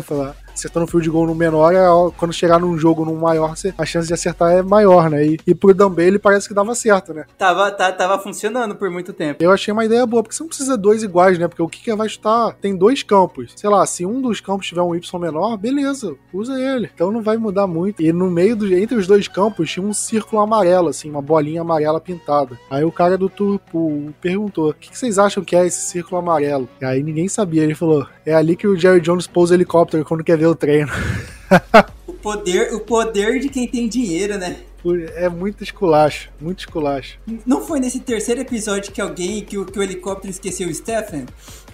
Acertando o field goal no menor, é, quando chegar num jogo num maior, a chance de acertar é maior, né? E, e pro Dumbele parece que dava certo, né? Tava, tá, tava funcionando por muito tempo. Eu achei uma ideia boa, porque você não precisa dois iguais, né? Porque o Kicker vai chutar, tem dois campos. Sei lá, se um dos campos tiver um Y menor, beleza, usa ele. Então não vai mudar muito. E no meio, do, entre os dois campos, tinha um círculo amarelo, assim, uma bolinha amarela pintada. Aí o cara do Turpo perguntou: o que, que vocês acham que é esse círculo amarelo? E aí ninguém sabia. Ele falou: é ali que o Jerry Jones pousa o helicóptero quando quer ver o treino. o poder, o poder de quem tem dinheiro, né? É muito esculacho, muito esculacho. Não foi nesse terceiro episódio que alguém, que o, que o helicóptero esqueceu o Stephen?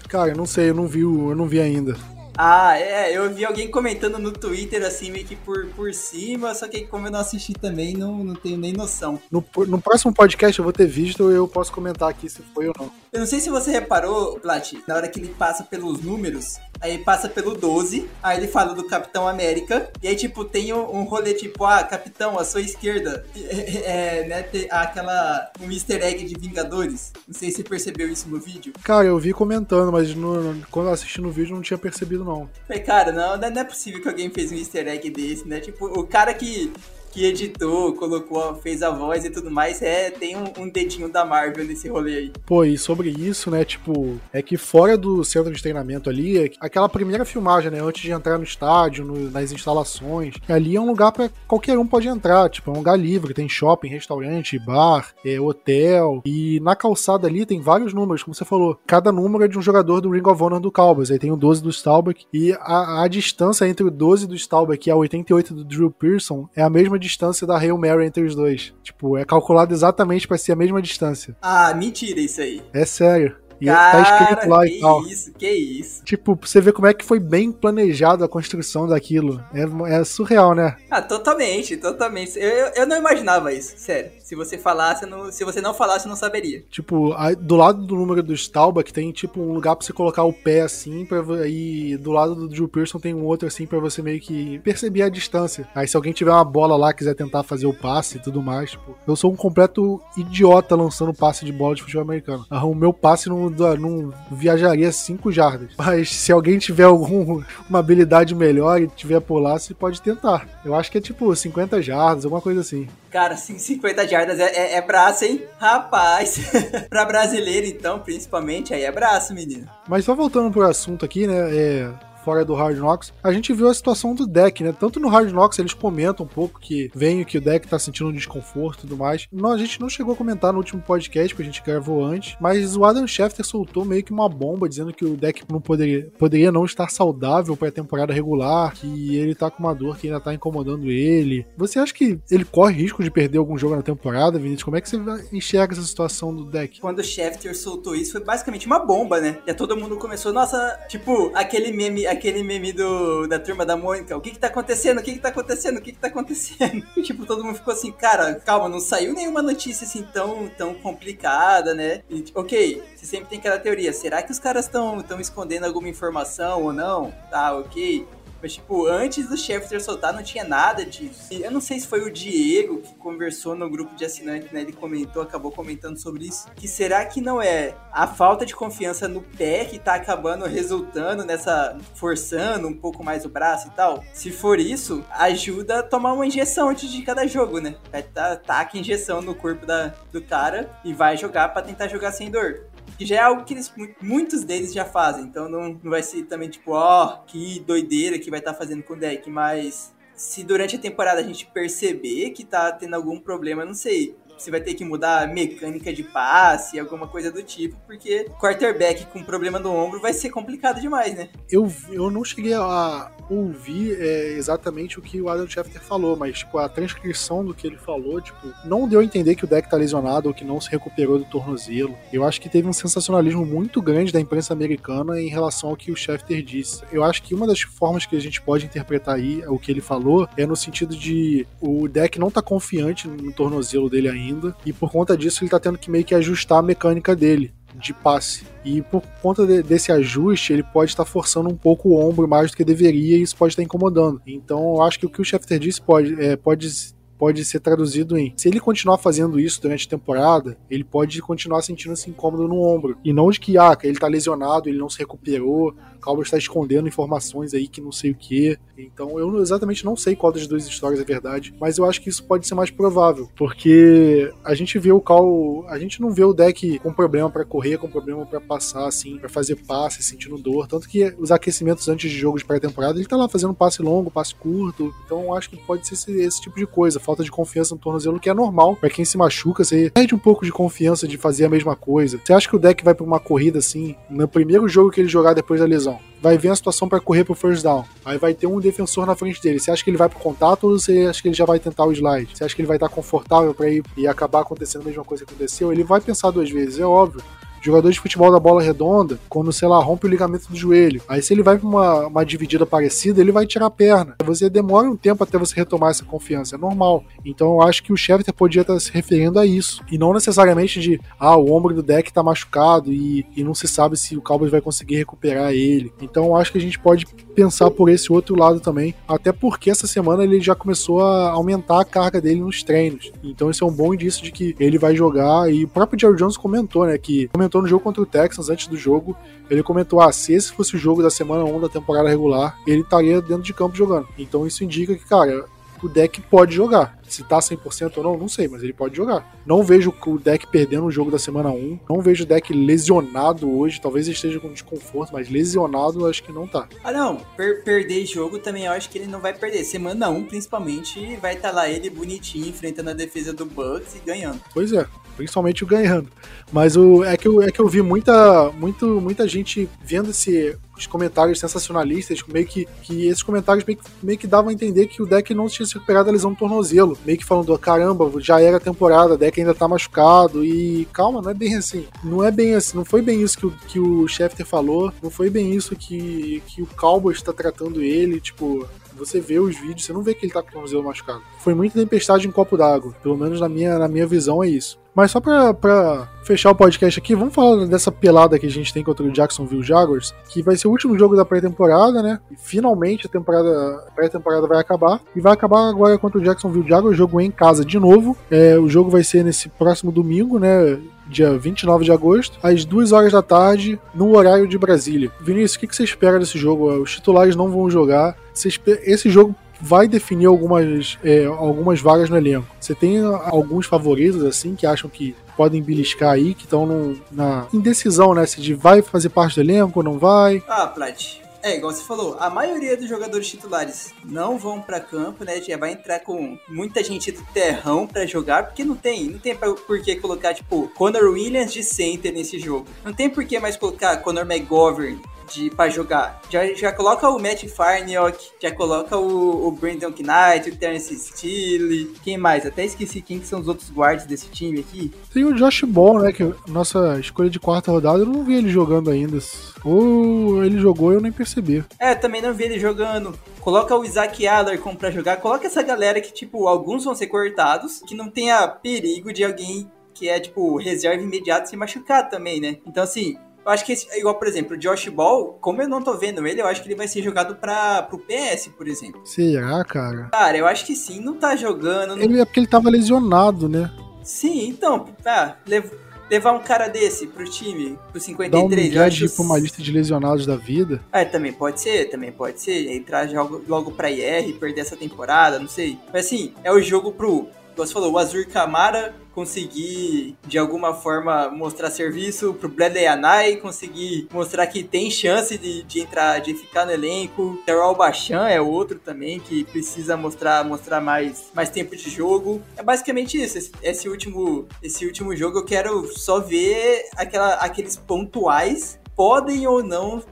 Cara, eu não sei, eu não vi, eu não vi ainda. Ah, é, eu vi alguém comentando no Twitter, assim, meio que por, por cima, só que como eu não assisti também, não, não tenho nem noção. No, no próximo podcast eu vou ter visto e eu posso comentar aqui se foi ou não. Eu não sei se você reparou, Plat, na hora que ele passa pelos números, aí passa pelo 12, aí ele fala do Capitão América, e aí, tipo, tem um, um rolê tipo, ah, Capitão, a sua esquerda, é, é, né, tem aquela, um easter egg de Vingadores. Não sei se você percebeu isso no vídeo. Cara, eu vi comentando, mas no, quando eu assisti no vídeo não tinha percebido não. Falei, cara, não, não é possível que alguém fez um easter egg desse, né? Tipo, o cara que que editou, colocou, fez a voz e tudo mais, é, tem um, um, dedinho da Marvel nesse rolê aí. Pô, e sobre isso, né, tipo, é que fora do centro de treinamento ali, é aquela primeira filmagem, né, antes de entrar no estádio, no, nas instalações, ali é um lugar para qualquer um pode entrar, tipo, é um lugar livre, tem shopping, restaurante, bar, é, hotel, e na calçada ali tem vários números, como você falou, cada número é de um jogador do Ring of Honor do Cowboys, aí tem o 12 do Staubach, e a, a distância entre o 12 do Staubach e a 88 do Drew Pearson é a mesma distância da Hail Mary entre os dois. Tipo, é calculado exatamente para ser a mesma distância. Ah, mentira isso aí. É sério. E Cara, tá escrito lá e tal. Que isso, que isso. Tipo, pra você ver como é que foi bem planejado a construção daquilo. É, é surreal, né? Ah, totalmente, totalmente. Eu, eu, eu, não imaginava isso, sério. Se você falasse, não, se você não falasse, eu não saberia. Tipo, aí, do lado do número do Staubach tem, tipo, um lugar pra você colocar o pé assim, pra, e do lado do Drew Pearson tem um outro assim, pra você meio que perceber a distância. Aí se alguém tiver uma bola lá, quiser tentar fazer o passe e tudo mais, tipo, eu sou um completo idiota lançando passe de bola de futebol americano. O meu passe não não viajaria 5 jardas. Mas se alguém tiver alguma habilidade melhor e tiver por lá, você pode tentar. Eu acho que é tipo 50 jardas, alguma coisa assim. Cara, 50 jardas é, é, é braço, hein? Rapaz. pra brasileiro, então, principalmente, aí é braço, menino. Mas só voltando pro assunto aqui, né? É, fora do Hard Knocks, a gente viu a situação do deck, né? Tanto no Hard Knocks eles comentam um pouco que vem que o deck tá sentindo um desconforto e tudo mais. Não, a gente não chegou a comentar no último podcast, que a gente gravou antes, mas o Adam Schefter soltou meio que uma bomba dizendo que o deck não poderia, poderia não estar saudável para a temporada regular, que ele tá com uma dor que ainda tá incomodando ele. Você acha que ele corre risco de perder algum jogo na temporada, Vinícius? Como é que você enxerga essa situação do deck? Quando o Schefter soltou isso, foi basicamente uma bomba, né? Já todo mundo começou, nossa, tipo, aquele meme, aquele meme do, da turma da Mônica. O que que tá acontecendo? O que que tá acontecendo? O que que tá acontecendo? E, tipo, todo mundo ficou assim, cara, calma, não saiu nenhuma notícia assim tão, tão complicada, né? E, ok, você sempre tem aquela teoria. Será que os caras estão escondendo alguma informação ou não? Tá, ok. Mas, tipo, antes do Schefter soltar, não tinha nada disso. E eu não sei se foi o Diego que conversou no grupo de assinantes, né? Ele comentou, acabou comentando sobre isso. Que será que não é a falta de confiança no pé que tá acabando resultando nessa. forçando um pouco mais o braço e tal? Se for isso, ajuda a tomar uma injeção antes de cada jogo, né? Vai taca injeção no corpo da, do cara e vai jogar para tentar jogar sem dor que já é algo que eles, muitos deles já fazem. Então não, não vai ser também tipo, ó, oh, que doideira que vai estar tá fazendo com o deck, mas se durante a temporada a gente perceber que tá tendo algum problema, não sei, você vai ter que mudar a mecânica de passe, alguma coisa do tipo, porque quarterback com problema no ombro vai ser complicado demais, né? Eu, eu não cheguei a ouvir é, exatamente o que o Adam Schefter falou, mas tipo, a transcrição do que ele falou, tipo, não deu a entender que o deck tá lesionado ou que não se recuperou do tornozelo. Eu acho que teve um sensacionalismo muito grande da imprensa americana em relação ao que o Schefter disse. Eu acho que uma das formas que a gente pode interpretar aí o que ele falou é no sentido de o deck não tá confiante no tornozelo dele ainda ainda, e por conta disso ele tá tendo que meio que ajustar a mecânica dele de passe. E por conta de, desse ajuste, ele pode estar forçando um pouco o ombro mais do que deveria e isso pode estar incomodando. Então eu acho que o que o Schefter disse pode, é, pode pode ser traduzido em: se ele continuar fazendo isso durante a temporada, ele pode continuar sentindo esse incômodo no ombro. E não de que, ah, ele tá lesionado, ele não se recuperou, Cowboys está escondendo informações aí que não sei o que. Então eu exatamente não sei qual das duas histórias é verdade, mas eu acho que isso pode ser mais provável, porque a gente vê o Cal, a gente não vê o deck com problema para correr, com problema para passar assim, para fazer passe, sentindo dor, tanto que os aquecimentos antes de jogos pré-temporada, ele tá lá fazendo passe longo, passe curto. Então eu acho que pode ser esse, esse tipo de coisa, falta de confiança no tornozelo que é normal para quem se machuca, você perde um pouco de confiança de fazer a mesma coisa. Você acha que o deck vai para uma corrida assim, no primeiro jogo que ele jogar depois da lesão? Vai ver a situação para correr pro first down. Aí vai ter um defensor na frente dele. Você acha que ele vai pro contato ou você acha que ele já vai tentar o slide? Você acha que ele vai estar confortável para ir e acabar acontecendo a mesma coisa que aconteceu? Ele vai pensar duas vezes, é óbvio. Jogador de futebol da bola redonda, quando, sei lá, rompe o ligamento do joelho. Aí se ele vai pra uma, uma dividida parecida, ele vai tirar a perna. Você demora um tempo até você retomar essa confiança, é normal. Então eu acho que o Schefter podia estar se referindo a isso. E não necessariamente de, ah, o ombro do deck tá machucado e, e não se sabe se o Cowboys vai conseguir recuperar ele. Então eu acho que a gente pode pensar por esse outro lado também. Até porque essa semana ele já começou a aumentar a carga dele nos treinos. Então isso é um bom indício de que ele vai jogar. E o próprio Jerry Jones comentou, né? Que comentou comentou no jogo contra o Texans, antes do jogo, ele comentou: ah, se esse fosse o jogo da semana 1 da temporada regular, ele estaria dentro de campo jogando. Então isso indica que, cara, o deck pode jogar. Se tá 100% ou não, não sei, mas ele pode jogar. Não vejo o deck perdendo o jogo da semana 1. Não vejo o deck lesionado hoje. Talvez esteja com desconforto, mas lesionado acho que não tá. Ah, não. Per perder jogo também eu acho que ele não vai perder. Semana 1, principalmente, vai estar tá lá ele bonitinho, enfrentando a defesa do Bucks e ganhando. Pois é principalmente o ganhando. Mas o, é, que eu, é que eu vi muita, muito, muita gente vendo esse, os comentários sensacionalistas, meio que, que esses comentários meio que, meio que davam a entender que o deck não tinha se recuperado da lesão do tornozelo. Meio que falando, caramba, já era temporada, o deck ainda tá machucado. E calma, não é bem assim. Não é bem assim, não foi bem isso que o, que o Schefter falou, não foi bem isso que, que o Cowboys está tratando ele, tipo você vê os vídeos, você não vê que ele tá com o tornozelo machucado. Foi muita tempestade em copo d'água. Pelo menos na minha, na minha visão é isso. Mas só pra, pra fechar o podcast aqui, vamos falar dessa pelada que a gente tem contra o Jacksonville Jaguars, que vai ser o último jogo da pré-temporada, né? E finalmente a temporada pré-temporada vai acabar. E vai acabar agora contra o Jacksonville Jaguars, jogo em casa de novo. É, o jogo vai ser nesse próximo domingo, né? dia 29 de agosto, às 2 horas da tarde, no horário de Brasília. Vinícius, o que você espera desse jogo? Os titulares não vão jogar. Esse jogo vai definir algumas, é, algumas vagas no elenco. Você tem alguns favoritos, assim, que acham que podem beliscar aí, que estão na indecisão, né? Se vai fazer parte do elenco ou não vai. Ah, Plat, é, igual você falou, a maioria dos jogadores titulares não vão para campo, né? Já vai entrar com muita gente do terrão para jogar, porque não tem, não tem por que colocar, tipo, Conor Williams de center nesse jogo. Não tem por que mais colocar Conor McGovern de para jogar. Já, já coloca o Matt Farniok, já coloca o, o Brandon Knight, o Terence Steele, quem mais? Até esqueci quem que são os outros guards desse time aqui. Tem o Josh Ball, né, que nossa escolha de quarta rodada, eu não vi ele jogando ainda. Ou ele jogou e eu nem percebi. É, também não vi ele jogando. Coloca o Isaac Alarcon pra jogar. Coloca essa galera que, tipo, alguns vão ser cortados, que não tenha perigo de alguém que é, tipo, reserva imediato se machucar também, né? Então, assim, eu acho que esse, igual, por exemplo, o Josh Ball, como eu não tô vendo ele, eu acho que ele vai ser jogado para pro PS, por exemplo. Será, cara? Cara, eu acho que sim, não tá jogando. Não... Ele é porque ele tava lesionado, né? Sim, então, tá, lev levar um cara desse pro time, pro 53, Dá um eu acho... pra uma lista de lesionados da vida. É, também pode ser, também pode ser. Entrar logo, logo pra IR, perder essa temporada, não sei. Mas assim, é o jogo pro, você falou, o Azur Camara conseguir de alguma forma mostrar serviço pro Bradley Anai, conseguir mostrar que tem chance de, de entrar, de ficar no elenco. Terrell Bachan é outro também que precisa mostrar mostrar mais, mais tempo de jogo. É basicamente isso. Esse, esse último esse último jogo eu quero só ver aquela, aqueles pontuais podem ou não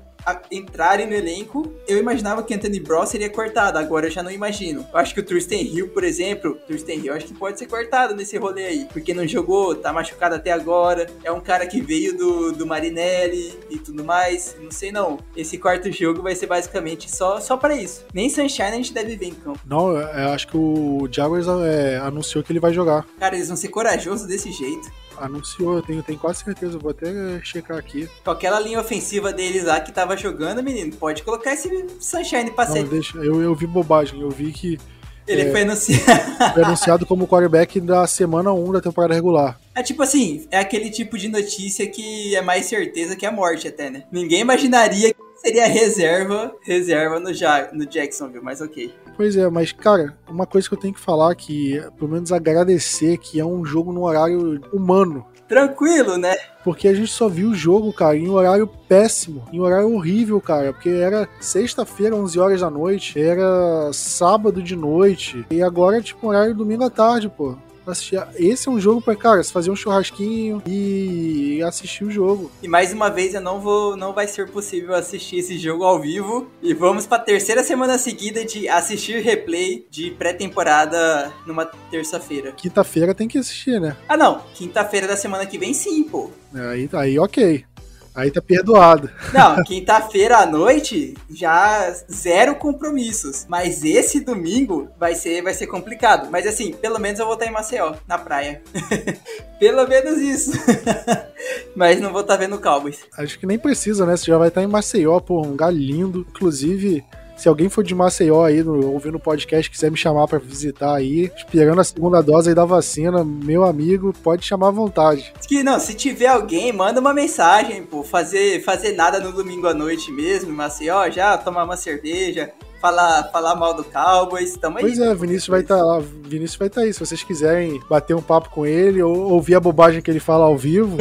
entrarem no elenco, eu imaginava que Anthony Brown seria cortado, agora eu já não imagino. Eu acho que o Tristan Hill, por exemplo, Tristan Hill acho que pode ser cortado nesse rolê aí, porque não jogou, tá machucado até agora, é um cara que veio do, do Marinelli e tudo mais, não sei não. Esse quarto jogo vai ser basicamente só, só para isso. Nem Sunshine a gente deve ver em campo. Não, eu acho que o Jaguars é, anunciou que ele vai jogar. Cara, eles vão ser corajosos desse jeito anunciou, eu tenho, tenho quase certeza, vou até checar aqui. Com aquela linha ofensiva deles lá que tava jogando, menino, pode colocar esse Sunshine pra Não, deixa, eu, eu vi bobagem, eu vi que Ele é, foi anunciado. Foi anunciado como quarterback da semana 1 da temporada regular. É tipo assim, é aquele tipo de notícia que é mais certeza que a morte até, né? Ninguém imaginaria que seria reserva, reserva no, ja no Jacksonville, mas ok. Pois é, mas cara, uma coisa que eu tenho que falar que, pelo menos agradecer que é um jogo no horário humano. Tranquilo, né? Porque a gente só viu o jogo, cara, em horário péssimo, em horário horrível, cara. Porque era sexta-feira, 11 horas da noite, era sábado de noite, e agora é tipo horário domingo à tarde, pô assistir. Esse é um jogo para cara, fazer um churrasquinho e assistir o jogo. E mais uma vez eu não vou, não vai ser possível assistir esse jogo ao vivo. E vamos para terceira semana seguida de assistir replay de pré-temporada numa terça-feira. Quinta-feira tem que assistir, né? Ah, não. Quinta-feira da semana que vem, sim, pô. Aí, aí ok. Aí tá perdoado. Não, quinta-feira à noite já zero compromissos. Mas esse domingo vai ser, vai ser complicado. Mas assim, pelo menos eu vou estar em Maceió, na praia. pelo menos isso. Mas não vou estar vendo o Cowboys. Acho que nem precisa, né? Você já vai estar em Maceió, pô, um lugar lindo. Inclusive, se alguém for de Maceió aí, no, ouvindo o podcast, quiser me chamar para visitar aí, esperando a segunda dose aí da vacina, meu amigo, pode chamar à vontade. Que não, se tiver alguém, manda uma mensagem, pô, fazer, fazer nada no domingo à noite mesmo, em Maceió, já tomar uma cerveja, falar, falar mal do Cowboys, tamo aí. Pois é, Vinícius vai estar tá lá, Vinícius vai estar tá aí, se vocês quiserem bater um papo com ele ou ouvir a bobagem que ele fala ao vivo.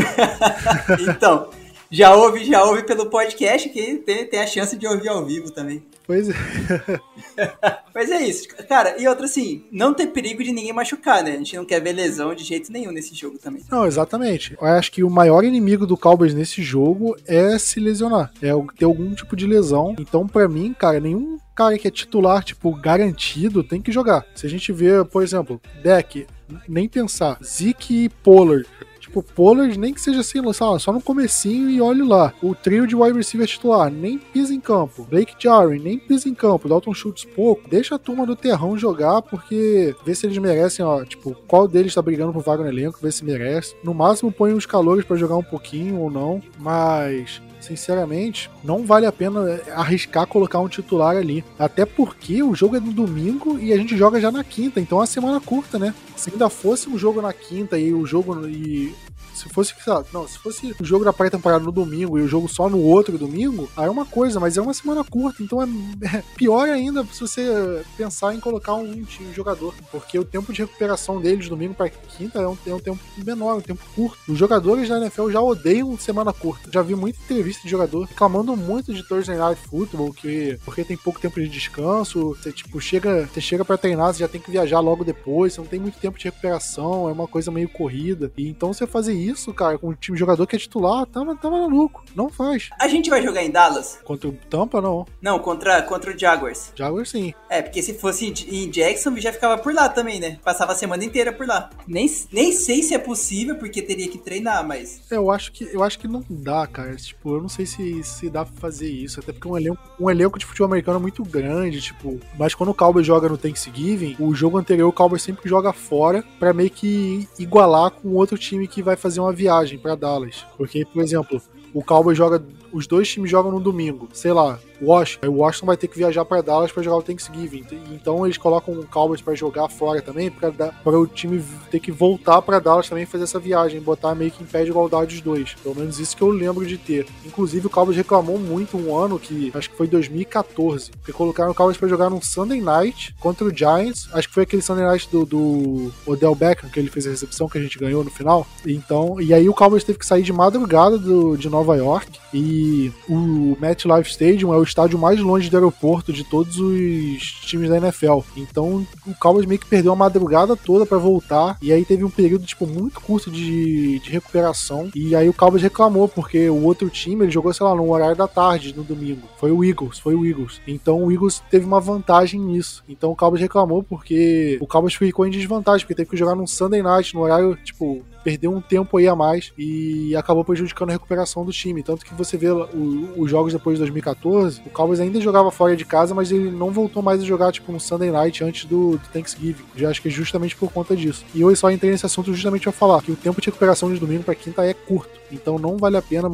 então, já ouve, já ouve pelo podcast, que tem, tem a chance de ouvir ao vivo também. Pois é. Mas é isso. Cara, e outra assim, não ter perigo de ninguém machucar, né? A gente não quer ver lesão de jeito nenhum nesse jogo também. Não, exatamente. Eu acho que o maior inimigo do Cowboys nesse jogo é se lesionar. É ter algum tipo de lesão. Então, para mim, cara, nenhum cara que é titular, tipo, garantido, tem que jogar. Se a gente vê, por exemplo, deck, nem pensar. Zeke e Pollard Tipo, Pollard, nem que seja assim, lá, só no comecinho e olhe lá. O trio de wide receiver titular, nem pisa em campo. Blake Jarwin, nem pisa em campo. Dalton Schultz pouco. Deixa a turma do terrão jogar, porque vê se eles merecem, ó, tipo, qual deles tá brigando por vaga no elenco, vê se merece. No máximo põe os calores para jogar um pouquinho ou não, mas sinceramente, não vale a pena arriscar colocar um titular ali. Até porque o jogo é no domingo e a gente joga já na quinta, então é uma semana curta, né? Se ainda fosse um jogo na quinta e o jogo e se fosse, não, se fosse o jogo da pré-temporada no domingo e o jogo só no outro domingo, aí é uma coisa, mas é uma semana curta, então é, é pior ainda se você pensar em colocar um, um, jogador, porque o tempo de recuperação deles domingo para quinta é um, é um, tempo menor, um tempo curto. Os jogadores da NFL já odeiam semana curta. Já vi muita entrevista de jogador reclamando muito de Thursday Night Football, que porque tem pouco tempo de descanso, você tipo chega, você chega para treinar, você já tem que viajar logo depois, você não tem muito tempo de recuperação, é uma coisa meio corrida. E então você fazer isso cara, com o time jogador que é titular, tava, tava maluco. Não faz. A gente vai jogar em Dallas? Contra o Tampa, não. Não, contra, contra o Jaguars. Jaguars, sim. É, porque se fosse em Jackson, já ficava por lá também, né? Passava a semana inteira por lá. Nem, nem sei se é possível, porque teria que treinar, mas... Eu acho que, eu acho que não dá, cara. Tipo, não sei se, se dá pra fazer isso. Até porque um elenco, um elenco de futebol americano é muito grande, tipo... Mas quando o Cowboys joga no Thanksgiving, o jogo anterior o Cowboys sempre joga fora para meio que igualar com outro time que vai fazer uma viagem para Dallas. Porque, por exemplo, o Cowboys joga os dois times jogam no domingo, sei lá, Washington. O Washington vai ter que viajar para Dallas para jogar o Thanksgiving. Então eles colocam o Cowboys para jogar fora também, para o time ter que voltar para Dallas também fazer essa viagem, botar meio que em pé de igualdade os dois. Pelo menos isso que eu lembro de ter. Inclusive o Cowboys reclamou muito um ano que acho que foi 2014, porque colocaram o Cowboys para jogar num Sunday Night contra o Giants. Acho que foi aquele Sunday Night do, do Odell Beckham que ele fez a recepção que a gente ganhou no final. Então, e aí o Cowboys teve que sair de madrugada do, de Nova York e o MetLife Stadium é o estádio mais longe do aeroporto de todos os times da NFL. Então o Cowboys meio que perdeu a madrugada toda para voltar e aí teve um período tipo muito curto de, de recuperação e aí o Cowboys reclamou porque o outro time ele jogou sei lá no horário da tarde no domingo. Foi o Eagles, foi o Eagles. Então o Eagles teve uma vantagem nisso. Então o Cowboys reclamou porque o Cowboys ficou em desvantagem porque teve que jogar num Sunday Night no horário tipo perdeu um tempo aí a mais e acabou prejudicando a recuperação do time. Tanto que você vê os jogos depois de 2014, o Cowboys ainda jogava fora de casa, mas ele não voltou mais a jogar tipo no Sunday Night antes do, do Thanksgiving. Já acho que é justamente por conta disso. E eu só entrei nesse assunto justamente para falar que o tempo de recuperação de domingo para quinta é curto. Então não vale a pena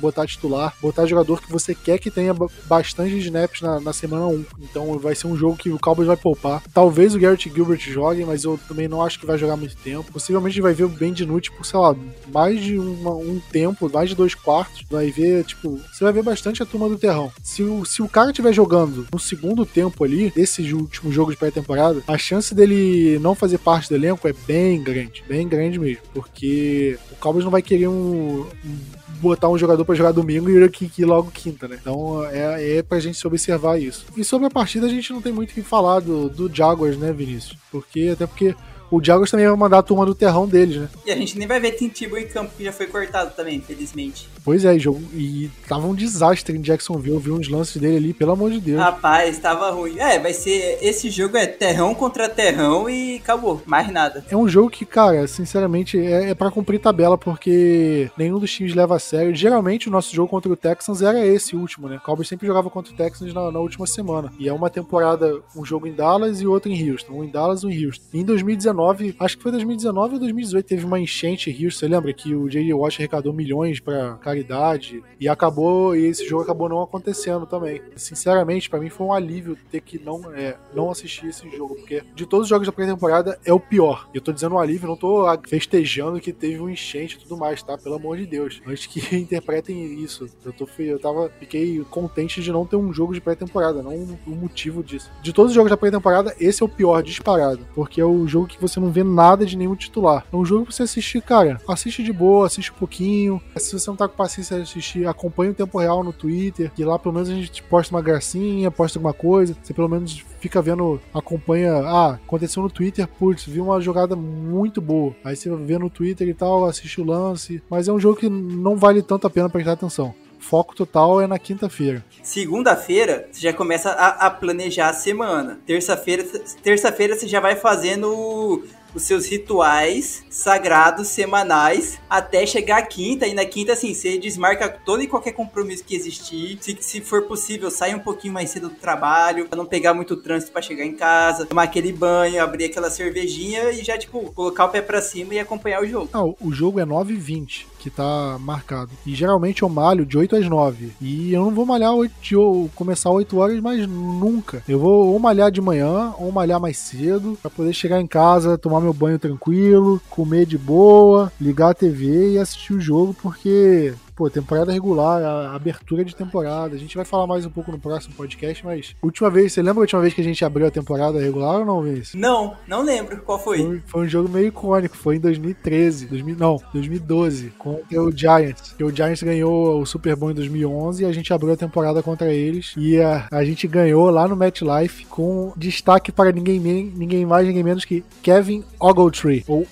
botar titular, botar jogador que você quer que tenha bastante snaps na, na semana 1. Então vai ser um jogo que o Cowboys vai poupar. Talvez o Garrett Gilbert jogue, mas eu também não acho que vai jogar muito tempo. Possivelmente vai ver o Ben DiNucci por, sei lá, mais de uma, um tempo, mais de dois quartos. Vai ver, tipo, você vai ver bastante a turma do terrão. Se o, se o cara estiver jogando no segundo tempo ali, desse último jogo de pré-temporada, a chance dele não fazer parte do elenco é bem grande, bem grande mesmo. Porque o Cowboys não vai querer um botar um jogador para jogar domingo e que logo quinta, né? Então é, é pra gente se observar isso. E sobre a partida a gente não tem muito o que falar do, do Jaguars, né, Vinícius? Porque, até porque o Jaguars também vai mandar a turma do terrão deles, né? E a gente nem vai ver Tim Tebow em campo, que já foi cortado também, infelizmente. Pois é, jogo, e tava um desastre em Jacksonville. Eu vi uns lances dele ali, pelo amor de Deus. Rapaz, tava ruim. É, vai ser. Esse jogo é terrão contra terrão e acabou. Mais nada. É um jogo que, cara, sinceramente, é, é para cumprir tabela, porque nenhum dos times leva a sério. Geralmente o nosso jogo contra o Texans era esse último, né? O Cowboys sempre jogava contra o Texans na, na última semana. E é uma temporada, um jogo em Dallas e outro em Houston. Um em Dallas e um em Houston. E em 2019 2019, acho que foi 2019 ou 2018, teve uma enchente Houston. Você lembra que o J.J. Watt arrecadou milhões para caridade e acabou, e esse jogo acabou não acontecendo também. Sinceramente, para mim foi um alívio ter que não, é, não assistir esse jogo, porque de todos os jogos da pré-temporada é o pior. Eu tô dizendo um alívio, não tô festejando que teve um enchente e tudo mais, tá? Pelo amor de Deus. Antes que interpretem isso. Eu, tô, eu tava, fiquei contente de não ter um jogo de pré-temporada, não o motivo disso. De todos os jogos da pré-temporada, esse é o pior, disparado. Porque é o jogo que você não vê nada de nenhum titular. É um jogo pra você assistir, cara. Assiste de boa, assiste um pouquinho. Se você não tá com paciência de assistir, acompanha o tempo real no Twitter, que lá pelo menos a gente posta uma gracinha, posta alguma coisa. Você pelo menos fica vendo, acompanha. Ah, aconteceu no Twitter, putz, vi uma jogada muito boa. Aí você vê no Twitter e tal, assiste o lance. Mas é um jogo que não vale tanto a pena prestar atenção foco total é na quinta-feira. Segunda-feira, você já começa a, a, planejar a semana. Terça-feira, terça-feira você já vai fazendo os seus rituais sagrados semanais até chegar a quinta. E na quinta, assim, você desmarca todo e qualquer compromisso que existir. Se, se for possível, sai um pouquinho mais cedo do trabalho, pra não pegar muito trânsito para chegar em casa, tomar aquele banho, abrir aquela cervejinha e já, tipo, colocar o pé pra cima e acompanhar o jogo. Não, o jogo é 9h20 que tá marcado. E geralmente eu malho de 8 às 9. E eu não vou malhar 8 de, começar 8 horas, mas nunca. Eu vou ou malhar de manhã ou malhar mais cedo para poder chegar em casa, tomar meu banho tranquilo, comer de boa, ligar a TV e assistir o jogo, porque pô, temporada regular, a abertura de temporada. A gente vai falar mais um pouco no próximo podcast, mas última vez, você lembra a última vez que a gente abriu a temporada regular ou não, Vince? Não, não lembro. Qual foi? Foi, foi um jogo meio icônico, foi em 2013, 2000, não, 2012, contra o Giants. Que o Giants ganhou o Super Bowl em 2011 e a gente abriu a temporada contra eles e a, a gente ganhou lá no MetLife com destaque para ninguém, ninguém mais, ninguém menos que Kevin Ogletree, ou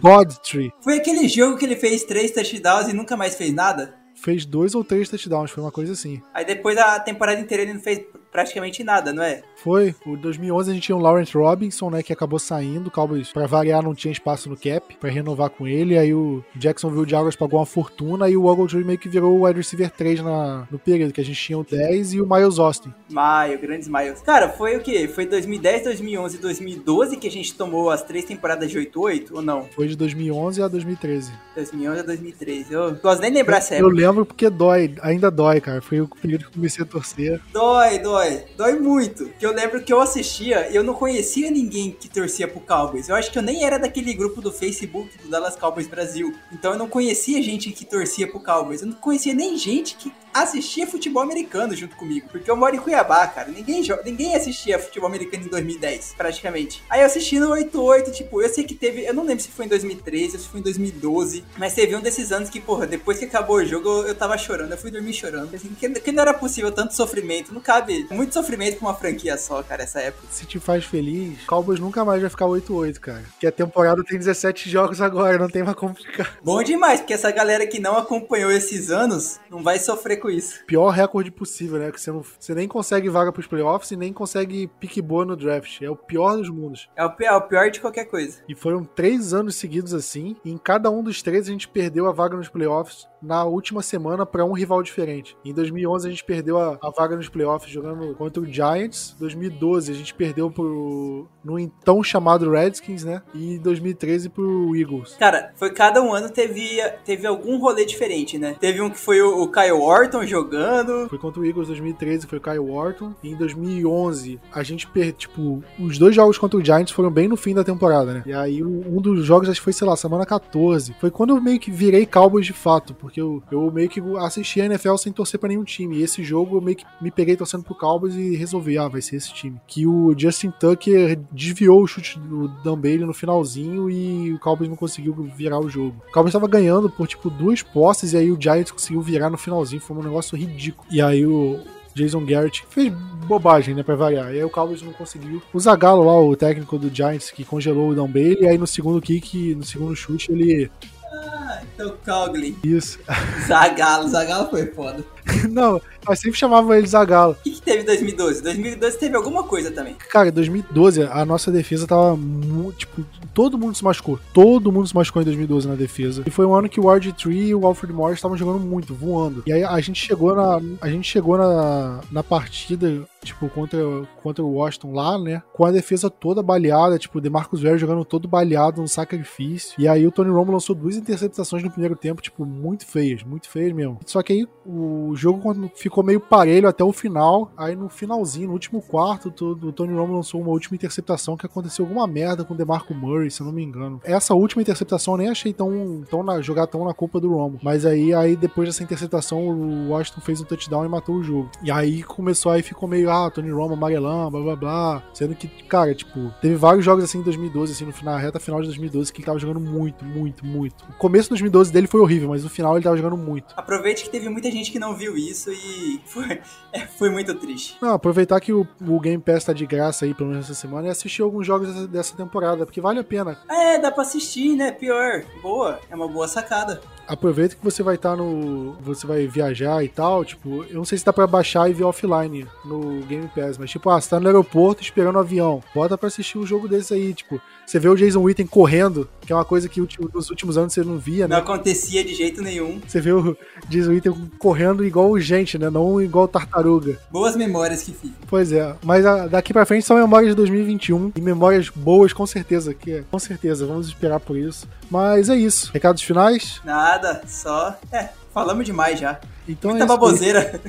Godtree. Foi aquele jogo que ele fez três touchdowns e nunca mais fez nada? fez dois ou três touchdowns, foi uma coisa assim. Aí depois a temporada inteira ele não fez praticamente nada, não é? Foi. O 2011 a gente tinha o Lawrence Robinson, né, que acabou saindo. O Cowboys, pra variar, não tinha espaço no cap para renovar com ele. Aí o Jacksonville Jaguars pagou uma fortuna e o Ogletree meio que virou o wide receiver 3 na, no período, que a gente tinha o 10 e o Miles Austin. Maio, grandes Miles. Cara, foi o quê? Foi 2010, 2011 e 2012 que a gente tomou as três temporadas de 8-8 ou não? Foi de 2011 a 2013. 2011 a 2013. Eu gosto nem de lembrar essa época. Eu lembro porque dói, ainda dói, cara. Foi o período que comecei a torcer. Dói, dói. Dói muito. Que eu lembro que eu assistia eu não conhecia ninguém que torcia pro Cowboys. Eu acho que eu nem era daquele grupo do Facebook do Dallas Cowboys Brasil. Então eu não conhecia gente que torcia pro Cowboys. Eu não conhecia nem gente que assistia futebol americano junto comigo. Porque eu moro em Cuiabá, cara. Ninguém, ninguém assistia futebol americano em 2010, praticamente. Aí eu assisti no 88, tipo, eu sei que teve. Eu não lembro se foi em 2013 ou se foi em 2012. Mas teve um desses anos que, porra, depois que acabou o jogo, eu, eu tava chorando. Eu fui dormir chorando. Assim, que, que não era possível tanto sofrimento. Não cabe muito sofrimento pra uma franquia só, cara, essa época. Se te faz feliz, Cowboys nunca mais vai ficar 8-8, cara. Porque a temporada tem 17 jogos agora, não tem mais complicar. Bom demais, porque essa galera que não acompanhou esses anos não vai sofrer com isso. Pior recorde possível, né? Que você, não, você nem consegue vaga pros playoffs e nem consegue pique boa no draft. É o pior dos mundos. É o pior, é o pior de qualquer coisa. E foram três anos seguidos assim. E em cada um dos três a gente perdeu a vaga nos playoffs na última semana para um rival diferente. Em 2011 a gente perdeu a, a, vaga nos playoffs jogando contra o Giants. 2012 a gente perdeu pro no então chamado Redskins, né? E em 2013 pro Eagles. Cara, foi cada um ano teve teve algum rolê diferente, né? Teve um que foi o, o Kyle Orton jogando. Foi contra o Eagles 2013, foi o Kyle Orton. E em 2011 a gente perdeu, tipo, os dois jogos contra o Giants foram bem no fim da temporada, né? E aí um dos jogos acho que foi, sei lá, semana 14. Foi quando eu meio que virei Cowboys de fato, porque eu, eu meio que assisti a NFL sem torcer para nenhum time. E esse jogo eu meio que me peguei torcendo pro Cowboys e resolvi, ah, vai ser esse time. Que o Justin Tucker desviou o chute do Dan Bailey no finalzinho e o Cowboys não conseguiu virar o jogo. O Cowboys tava ganhando por tipo duas posses e aí o Giants conseguiu virar no finalzinho. Foi um negócio ridículo. E aí o Jason Garrett fez bobagem, né, pra variar. E aí o Cowboys não conseguiu. O Zagallo lá, o técnico do Giants, que congelou o Dan Bailey, e aí no segundo kick, no segundo chute, ele ah, então Cogli. Isso. Zagalo, Zagalo foi foda. Não, mas sempre chamava ele Zagalo. O que, que teve em 2012? 2012 teve alguma coisa também. Cara, em 2012 a nossa defesa tava muito, tipo, todo mundo se machucou. Todo mundo se machucou em 2012 na defesa. E foi um ano que o RG3 e o Alfred Morris estavam jogando muito, voando. E aí a gente chegou na a gente chegou na, na partida tipo, contra, contra o Washington lá, né? Com a defesa toda baleada, tipo, o DeMarcus Ware jogando todo baleado no sacrifício. E aí o Tony Romo lançou duas interceptações no primeiro tempo, tipo, muito feias, muito feias mesmo. Só que aí o jogo ficou meio parelho até o final. Aí no finalzinho, no último quarto, o Tony Romo lançou uma última interceptação que aconteceu alguma merda com o DeMarco Murray, se eu não me engano. Essa última interceptação eu nem achei tão, tão na, jogar tão na culpa do Romo. Mas aí, aí depois dessa interceptação, o Washington fez um touchdown e matou o jogo. E aí começou, aí ficou meio ah, Tony Romo amarelão, blá blá blá. Sendo que, cara, tipo, teve vários jogos assim em 2012, assim, no final, reta final de 2012, que ele tava jogando muito, muito, muito. O começo de 2012 dele foi horrível, mas no final ele tava jogando muito. Aproveite que teve muita gente que não viu isso e foi, é, foi muito triste. Não, aproveitar que o, o Game Pass tá de graça aí, pelo menos essa semana, e assistir alguns jogos dessa, dessa temporada, porque vale a pena. É, dá pra assistir, né? Pior. Boa. É uma boa sacada aproveita que você vai estar tá no. Você vai viajar e tal. Tipo, eu não sei se dá pra baixar e ver offline no Game Pass, mas tipo, ah, você tá no aeroporto esperando o avião. Bota pra assistir um jogo desse aí, tipo. Você vê o Jason Witten correndo, que é uma coisa que nos últimos anos você não via, né? Não acontecia de jeito nenhum. Você vê o Jason Witten correndo igual gente, né? Não igual tartaruga. Boas memórias que ficam. Pois é. Mas a, daqui pra frente são memórias de 2021. E memórias boas, com certeza. Que, é, com certeza, vamos esperar por isso. Mas é isso. Recados finais? Nada, só. É, falamos demais já. Então Muita é baboseira.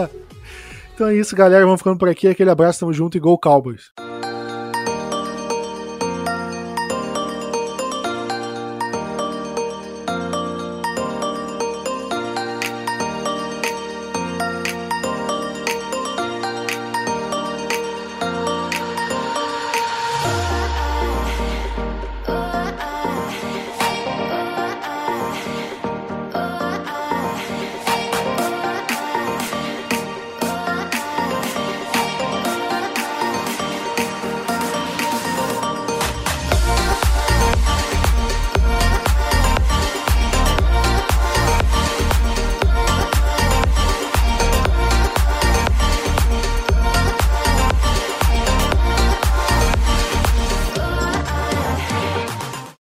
então é isso, galera. Vamos ficando por aqui. Aquele abraço, tamo junto e Go Cowboys.